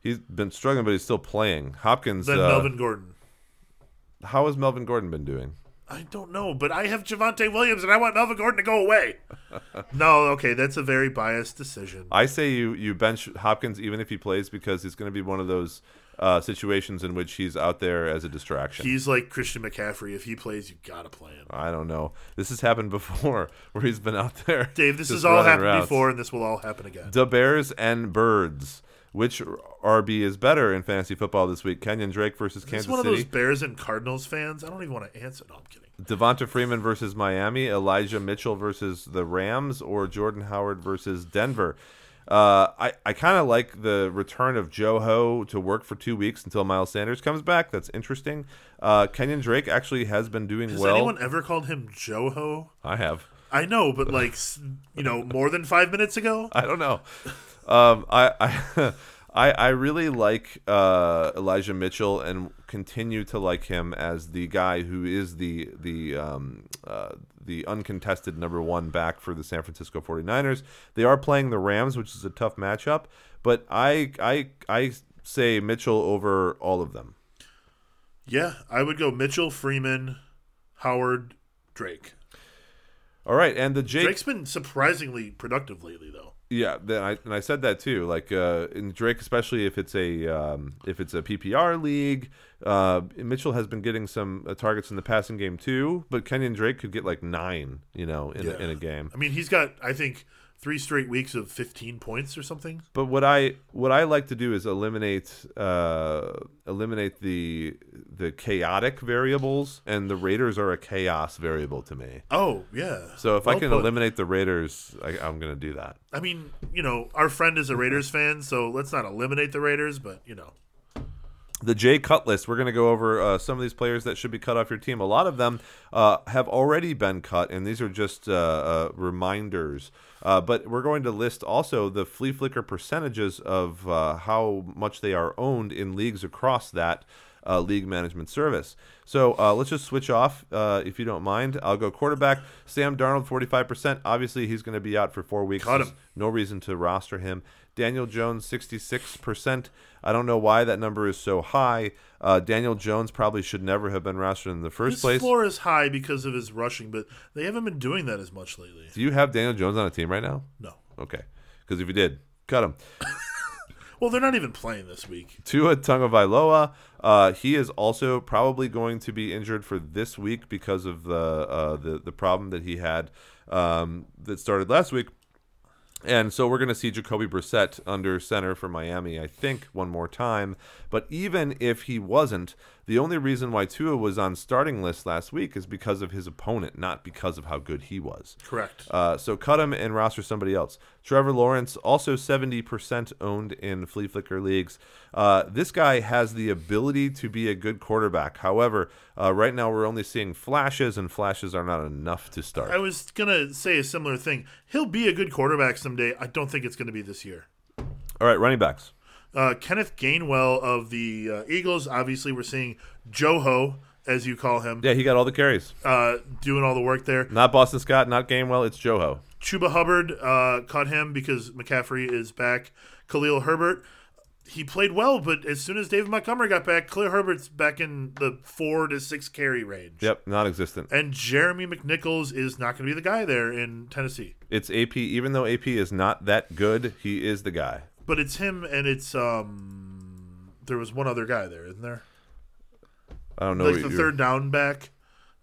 He's been struggling, but he's still playing. Hopkins. Then uh, Melvin Gordon. How has Melvin Gordon been doing? I don't know, but I have Javonte Williams, and I want Melvin Gordon to go away. no, okay, that's a very biased decision. I say you you bench Hopkins even if he plays because he's going to be one of those uh, situations in which he's out there as a distraction. He's like Christian McCaffrey. If he plays, you gotta play him. I don't know. This has happened before where he's been out there. Dave, this has all happened routes. before, and this will all happen again. The Bears and Birds. Which RB is better in fantasy football this week? Kenyon Drake versus Kansas one of City. those Bears and Cardinals fans. I don't even want to answer. No, I'm kidding. Devonta Freeman versus Miami, Elijah Mitchell versus the Rams, or Jordan Howard versus Denver. Uh, I, I kind of like the return of Joe Ho to work for two weeks until Miles Sanders comes back. That's interesting. Uh, Kenyon Drake actually has been doing well. Has well. anyone ever called him Joho? I have. I know, but like, s- you know, more than five minutes ago. I don't know. Um, I, I, I, I really like uh, Elijah Mitchell and continue to like him as the guy who is the the um, uh, the uncontested number one back for the San Francisco 49ers. They are playing the Rams, which is a tough matchup, but I I I say Mitchell over all of them. Yeah, I would go Mitchell, Freeman, Howard, Drake. All right, and the Jake Drake's been surprisingly productive lately, though. Yeah, then I and I said that too. Like uh, in Drake, especially if it's a um, if it's a PPR league, uh, Mitchell has been getting some uh, targets in the passing game too. But Kenyon Drake could get like nine, you know, in, Yeah. in a game. I mean, he's got, I think, three straight weeks of 15 points or something. But what I what I like to do is eliminate uh, eliminate the the chaotic variables, and the Raiders are a chaos variable to me. Oh, yeah. So if I can put. eliminate the Raiders, I, I'm going to do that. I mean, you know, our friend is a Raiders fan, so let's not eliminate the Raiders, but, you know. the Jay Cut list. We're going to go over uh, some of these players that should be cut off your team. A lot of them uh, have already been cut, and these are just uh, uh, reminders. Uh, but we're going to list also the Fleaflicker percentages of uh, how much they are owned in leagues across that uh, league management service. So uh, let's just switch off, uh, if you don't mind. I'll go quarterback. Sam Darnold, 45%. Obviously, he's going to be out for four weeks. Cut him. There's No reason to roster him. Daniel Jones, 66%. I don't know why that number is so high. Uh, Daniel Jones probably should never have been rostered in the first His place. floor is high because of his rushing, but they haven't been doing that as much lately. Do you have Daniel Jones on a team right now? No. Okay. Because if you did, cut him. Well, they're not even playing this week. Tua Tagovailoa, uh, he is also probably going to be injured for this week because of the uh, the the problem that he had um, that started last week. And so we're going to see Jacoby Brissett under center for Miami, I think, one more time. But even if he wasn't, the only reason why Tua was on starting list last week is because of his opponent, not because of how good he was. Correct. Uh, so cut him and roster somebody else. Trevor Lawrence, also 70% owned in Fleaflicker leagues. Uh, this guy has the ability to be a good quarterback. However, uh, right now we're only seeing flashes, and flashes are not enough to start. I was going to say a similar thing. He'll be a good quarterback someday. I don't think it's going to be this year. All right, running backs. Uh, Kenneth Gainwell of the uh, Eagles. Obviously, we're seeing Joho, as you call him, Yeah, he got all the carries. uh, doing all the work there. Not Boston Scott, not Gainwell. it's Joho. Chuba Hubbard uh, caught him because McCaffrey is back. Khalil Herbert, he played well, but as soon as David Montgomery got back, Khalil Herbert's back in the four to six carry range. Yep, non-existent. And Jeremy McNichols is not going to be the guy there in Tennessee. It's AP. Even though AP is not that good, he is the guy. But it's him and it's um there was one other guy there, isn't there? I don't know. like the third down back.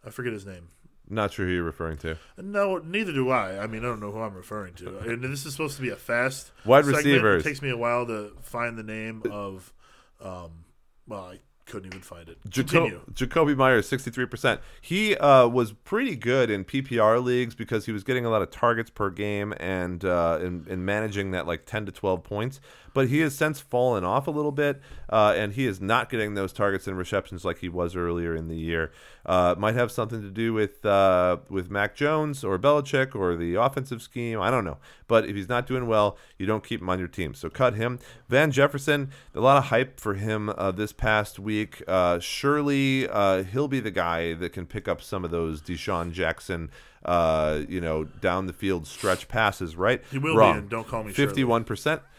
I forget his name. Not sure who you're referring to. No, neither do I. I mean, I don't know who I'm referring to. And this is supposed to be a fast Wide segment. receivers. It takes me a while to find the name of. Um, well, I couldn't even find it. Jaco-. Jakobi Meyers, 63%. He uh, was pretty good in PPR leagues because he was getting a lot of targets per game and, uh, and, and managing that like 10 to 12 points. But he has since fallen off a little bit, uh, and he is not getting those targets and receptions like he was earlier in the year. Uh, might have something to do with uh, with Mac Jones or Belichick or the offensive scheme. I don't know. But if he's not doing well, you don't keep him on your team. So cut him. Van Jefferson, a lot of hype for him uh, this past week. Uh, surely uh, he'll be the guy that can pick up some of those DeSean Jackson, uh, you know, down the field stretch passes, right? He will Wrong. be, and don't call me Fifty-one percent.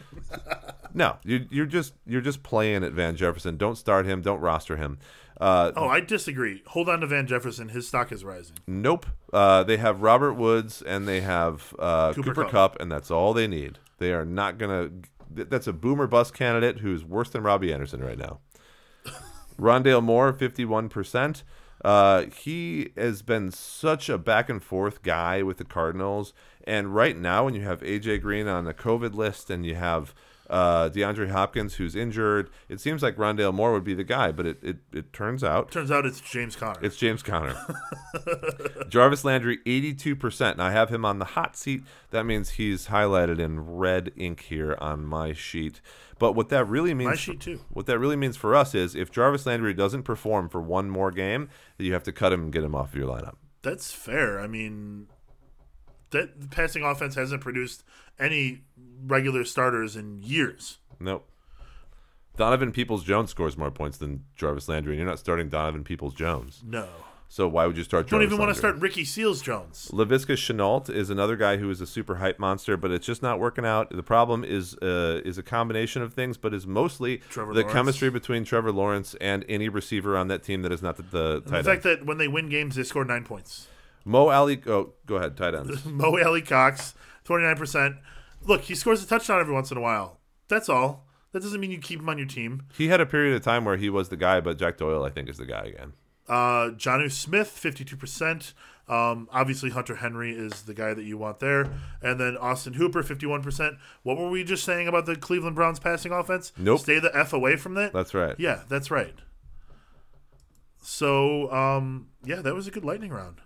No, you, you're just you're just playing at Van Jefferson. Don't start him. Don't roster him. Uh, Oh, I disagree. Hold on to Van Jefferson. His stock is rising. Nope. Uh, they have Robert Woods and they have uh, Cooper, Cooper Cup. Kupp. and that's all they need. They are not gonna. That's a boomer bust candidate who's worse than Robbie Anderson right now. Rondale Moore, fifty-one percent. Uh, he has been such a back and forth guy with the Cardinals, and right now, when you have AJ Green on the COVID list and you have Uh, DeAndre Hopkins, who's injured. It seems like Rondale Moore would be the guy, but it, it, it turns out Turns out it's James Conner. it's James Conner. Jarvis Landry, 82%. And I have him on the hot seat. That means he's highlighted in red ink here on my sheet. But what that really means My sheet too. what that really means for us is if Jarvis Landry doesn't perform for one more game, then you have to cut him and get him off of your lineup. That's fair. I mean, that the passing offense hasn't produced any regular starters in years. Nope. Donovan Peoples Jones scores more points than Jarvis Landry, and you're not starting Donovan Peoples Jones. No. So why would you start Don't Jarvis even want to Landry? start Ricky Seals Jones. Laviska Shenault is another guy who is a super hype monster, but it's just not working out. The problem is uh, is a combination of things, but is mostly Trevor the Lawrence. chemistry between Trevor Lawrence and any receiver on that team that is not the, the The tight fact that when they win games, they score nine points. Mo Alie, oh, go ahead, tight ends. Mo Alie Cox, 29%. Look, he scores a touchdown every once in a while. That's all. That doesn't mean you keep him on your team. he had a period of time where he was the guy, but Jack Doyle, I think, is the guy again. Uh, Jonnu Smith, 52%. Um, obviously, Hunter Henry is the guy that you want there. And then Austin Hooper, 51%. What were we just saying about the Cleveland Browns passing offense? Nope. Stay the F away from that? That's right. Yeah, that's right. So, um, yeah, that was a good lightning round.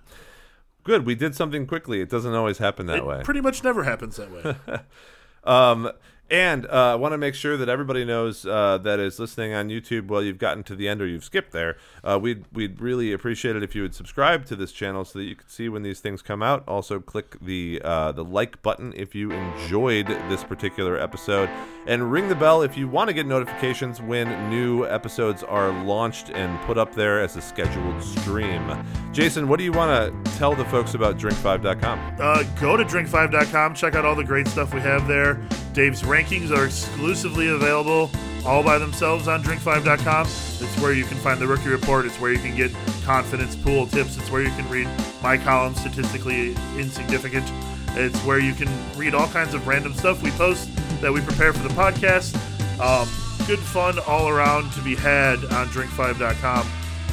Good. We did something quickly. It doesn't always happen that it way. pretty much never happens that way. Um, and uh, I want to make sure that everybody knows uh, that is listening on YouTube. Well, you've gotten to the end or you've skipped there. Uh, we'd we'd really appreciate it if you would subscribe to this channel so that you can see when these things come out. Also, click the uh, the like button if you enjoyed this particular episode, and ring the bell if you want to get notifications when new episodes are launched and put up there as a scheduled stream. Jason, what do you want to tell the folks about Drink5.com? uh, go to drink5.com, check out all the great stuff we have there. Dave's rankings are exclusively available all by themselves on drink5.com. It's where you can find the rookie report, it's where you can get confidence pool tips, it's where you can read my column, statistically insignificant. It's where you can read all kinds of random stuff we post that we prepare for the podcast. Um, good fun all around to be had on drink5.com.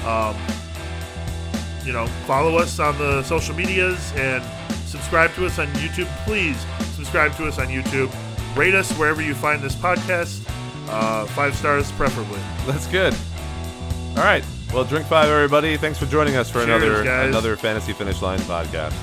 Um, you know, follow us on the social medias and subscribe to us on YouTube. Please subscribe to us on YouTube. Rate us wherever you find this podcast. Uh, five stars, preferably. That's good. All right. Well, drink five, everybody. Thanks for joining us for Cheers, another guys. another fantasy finish line podcast.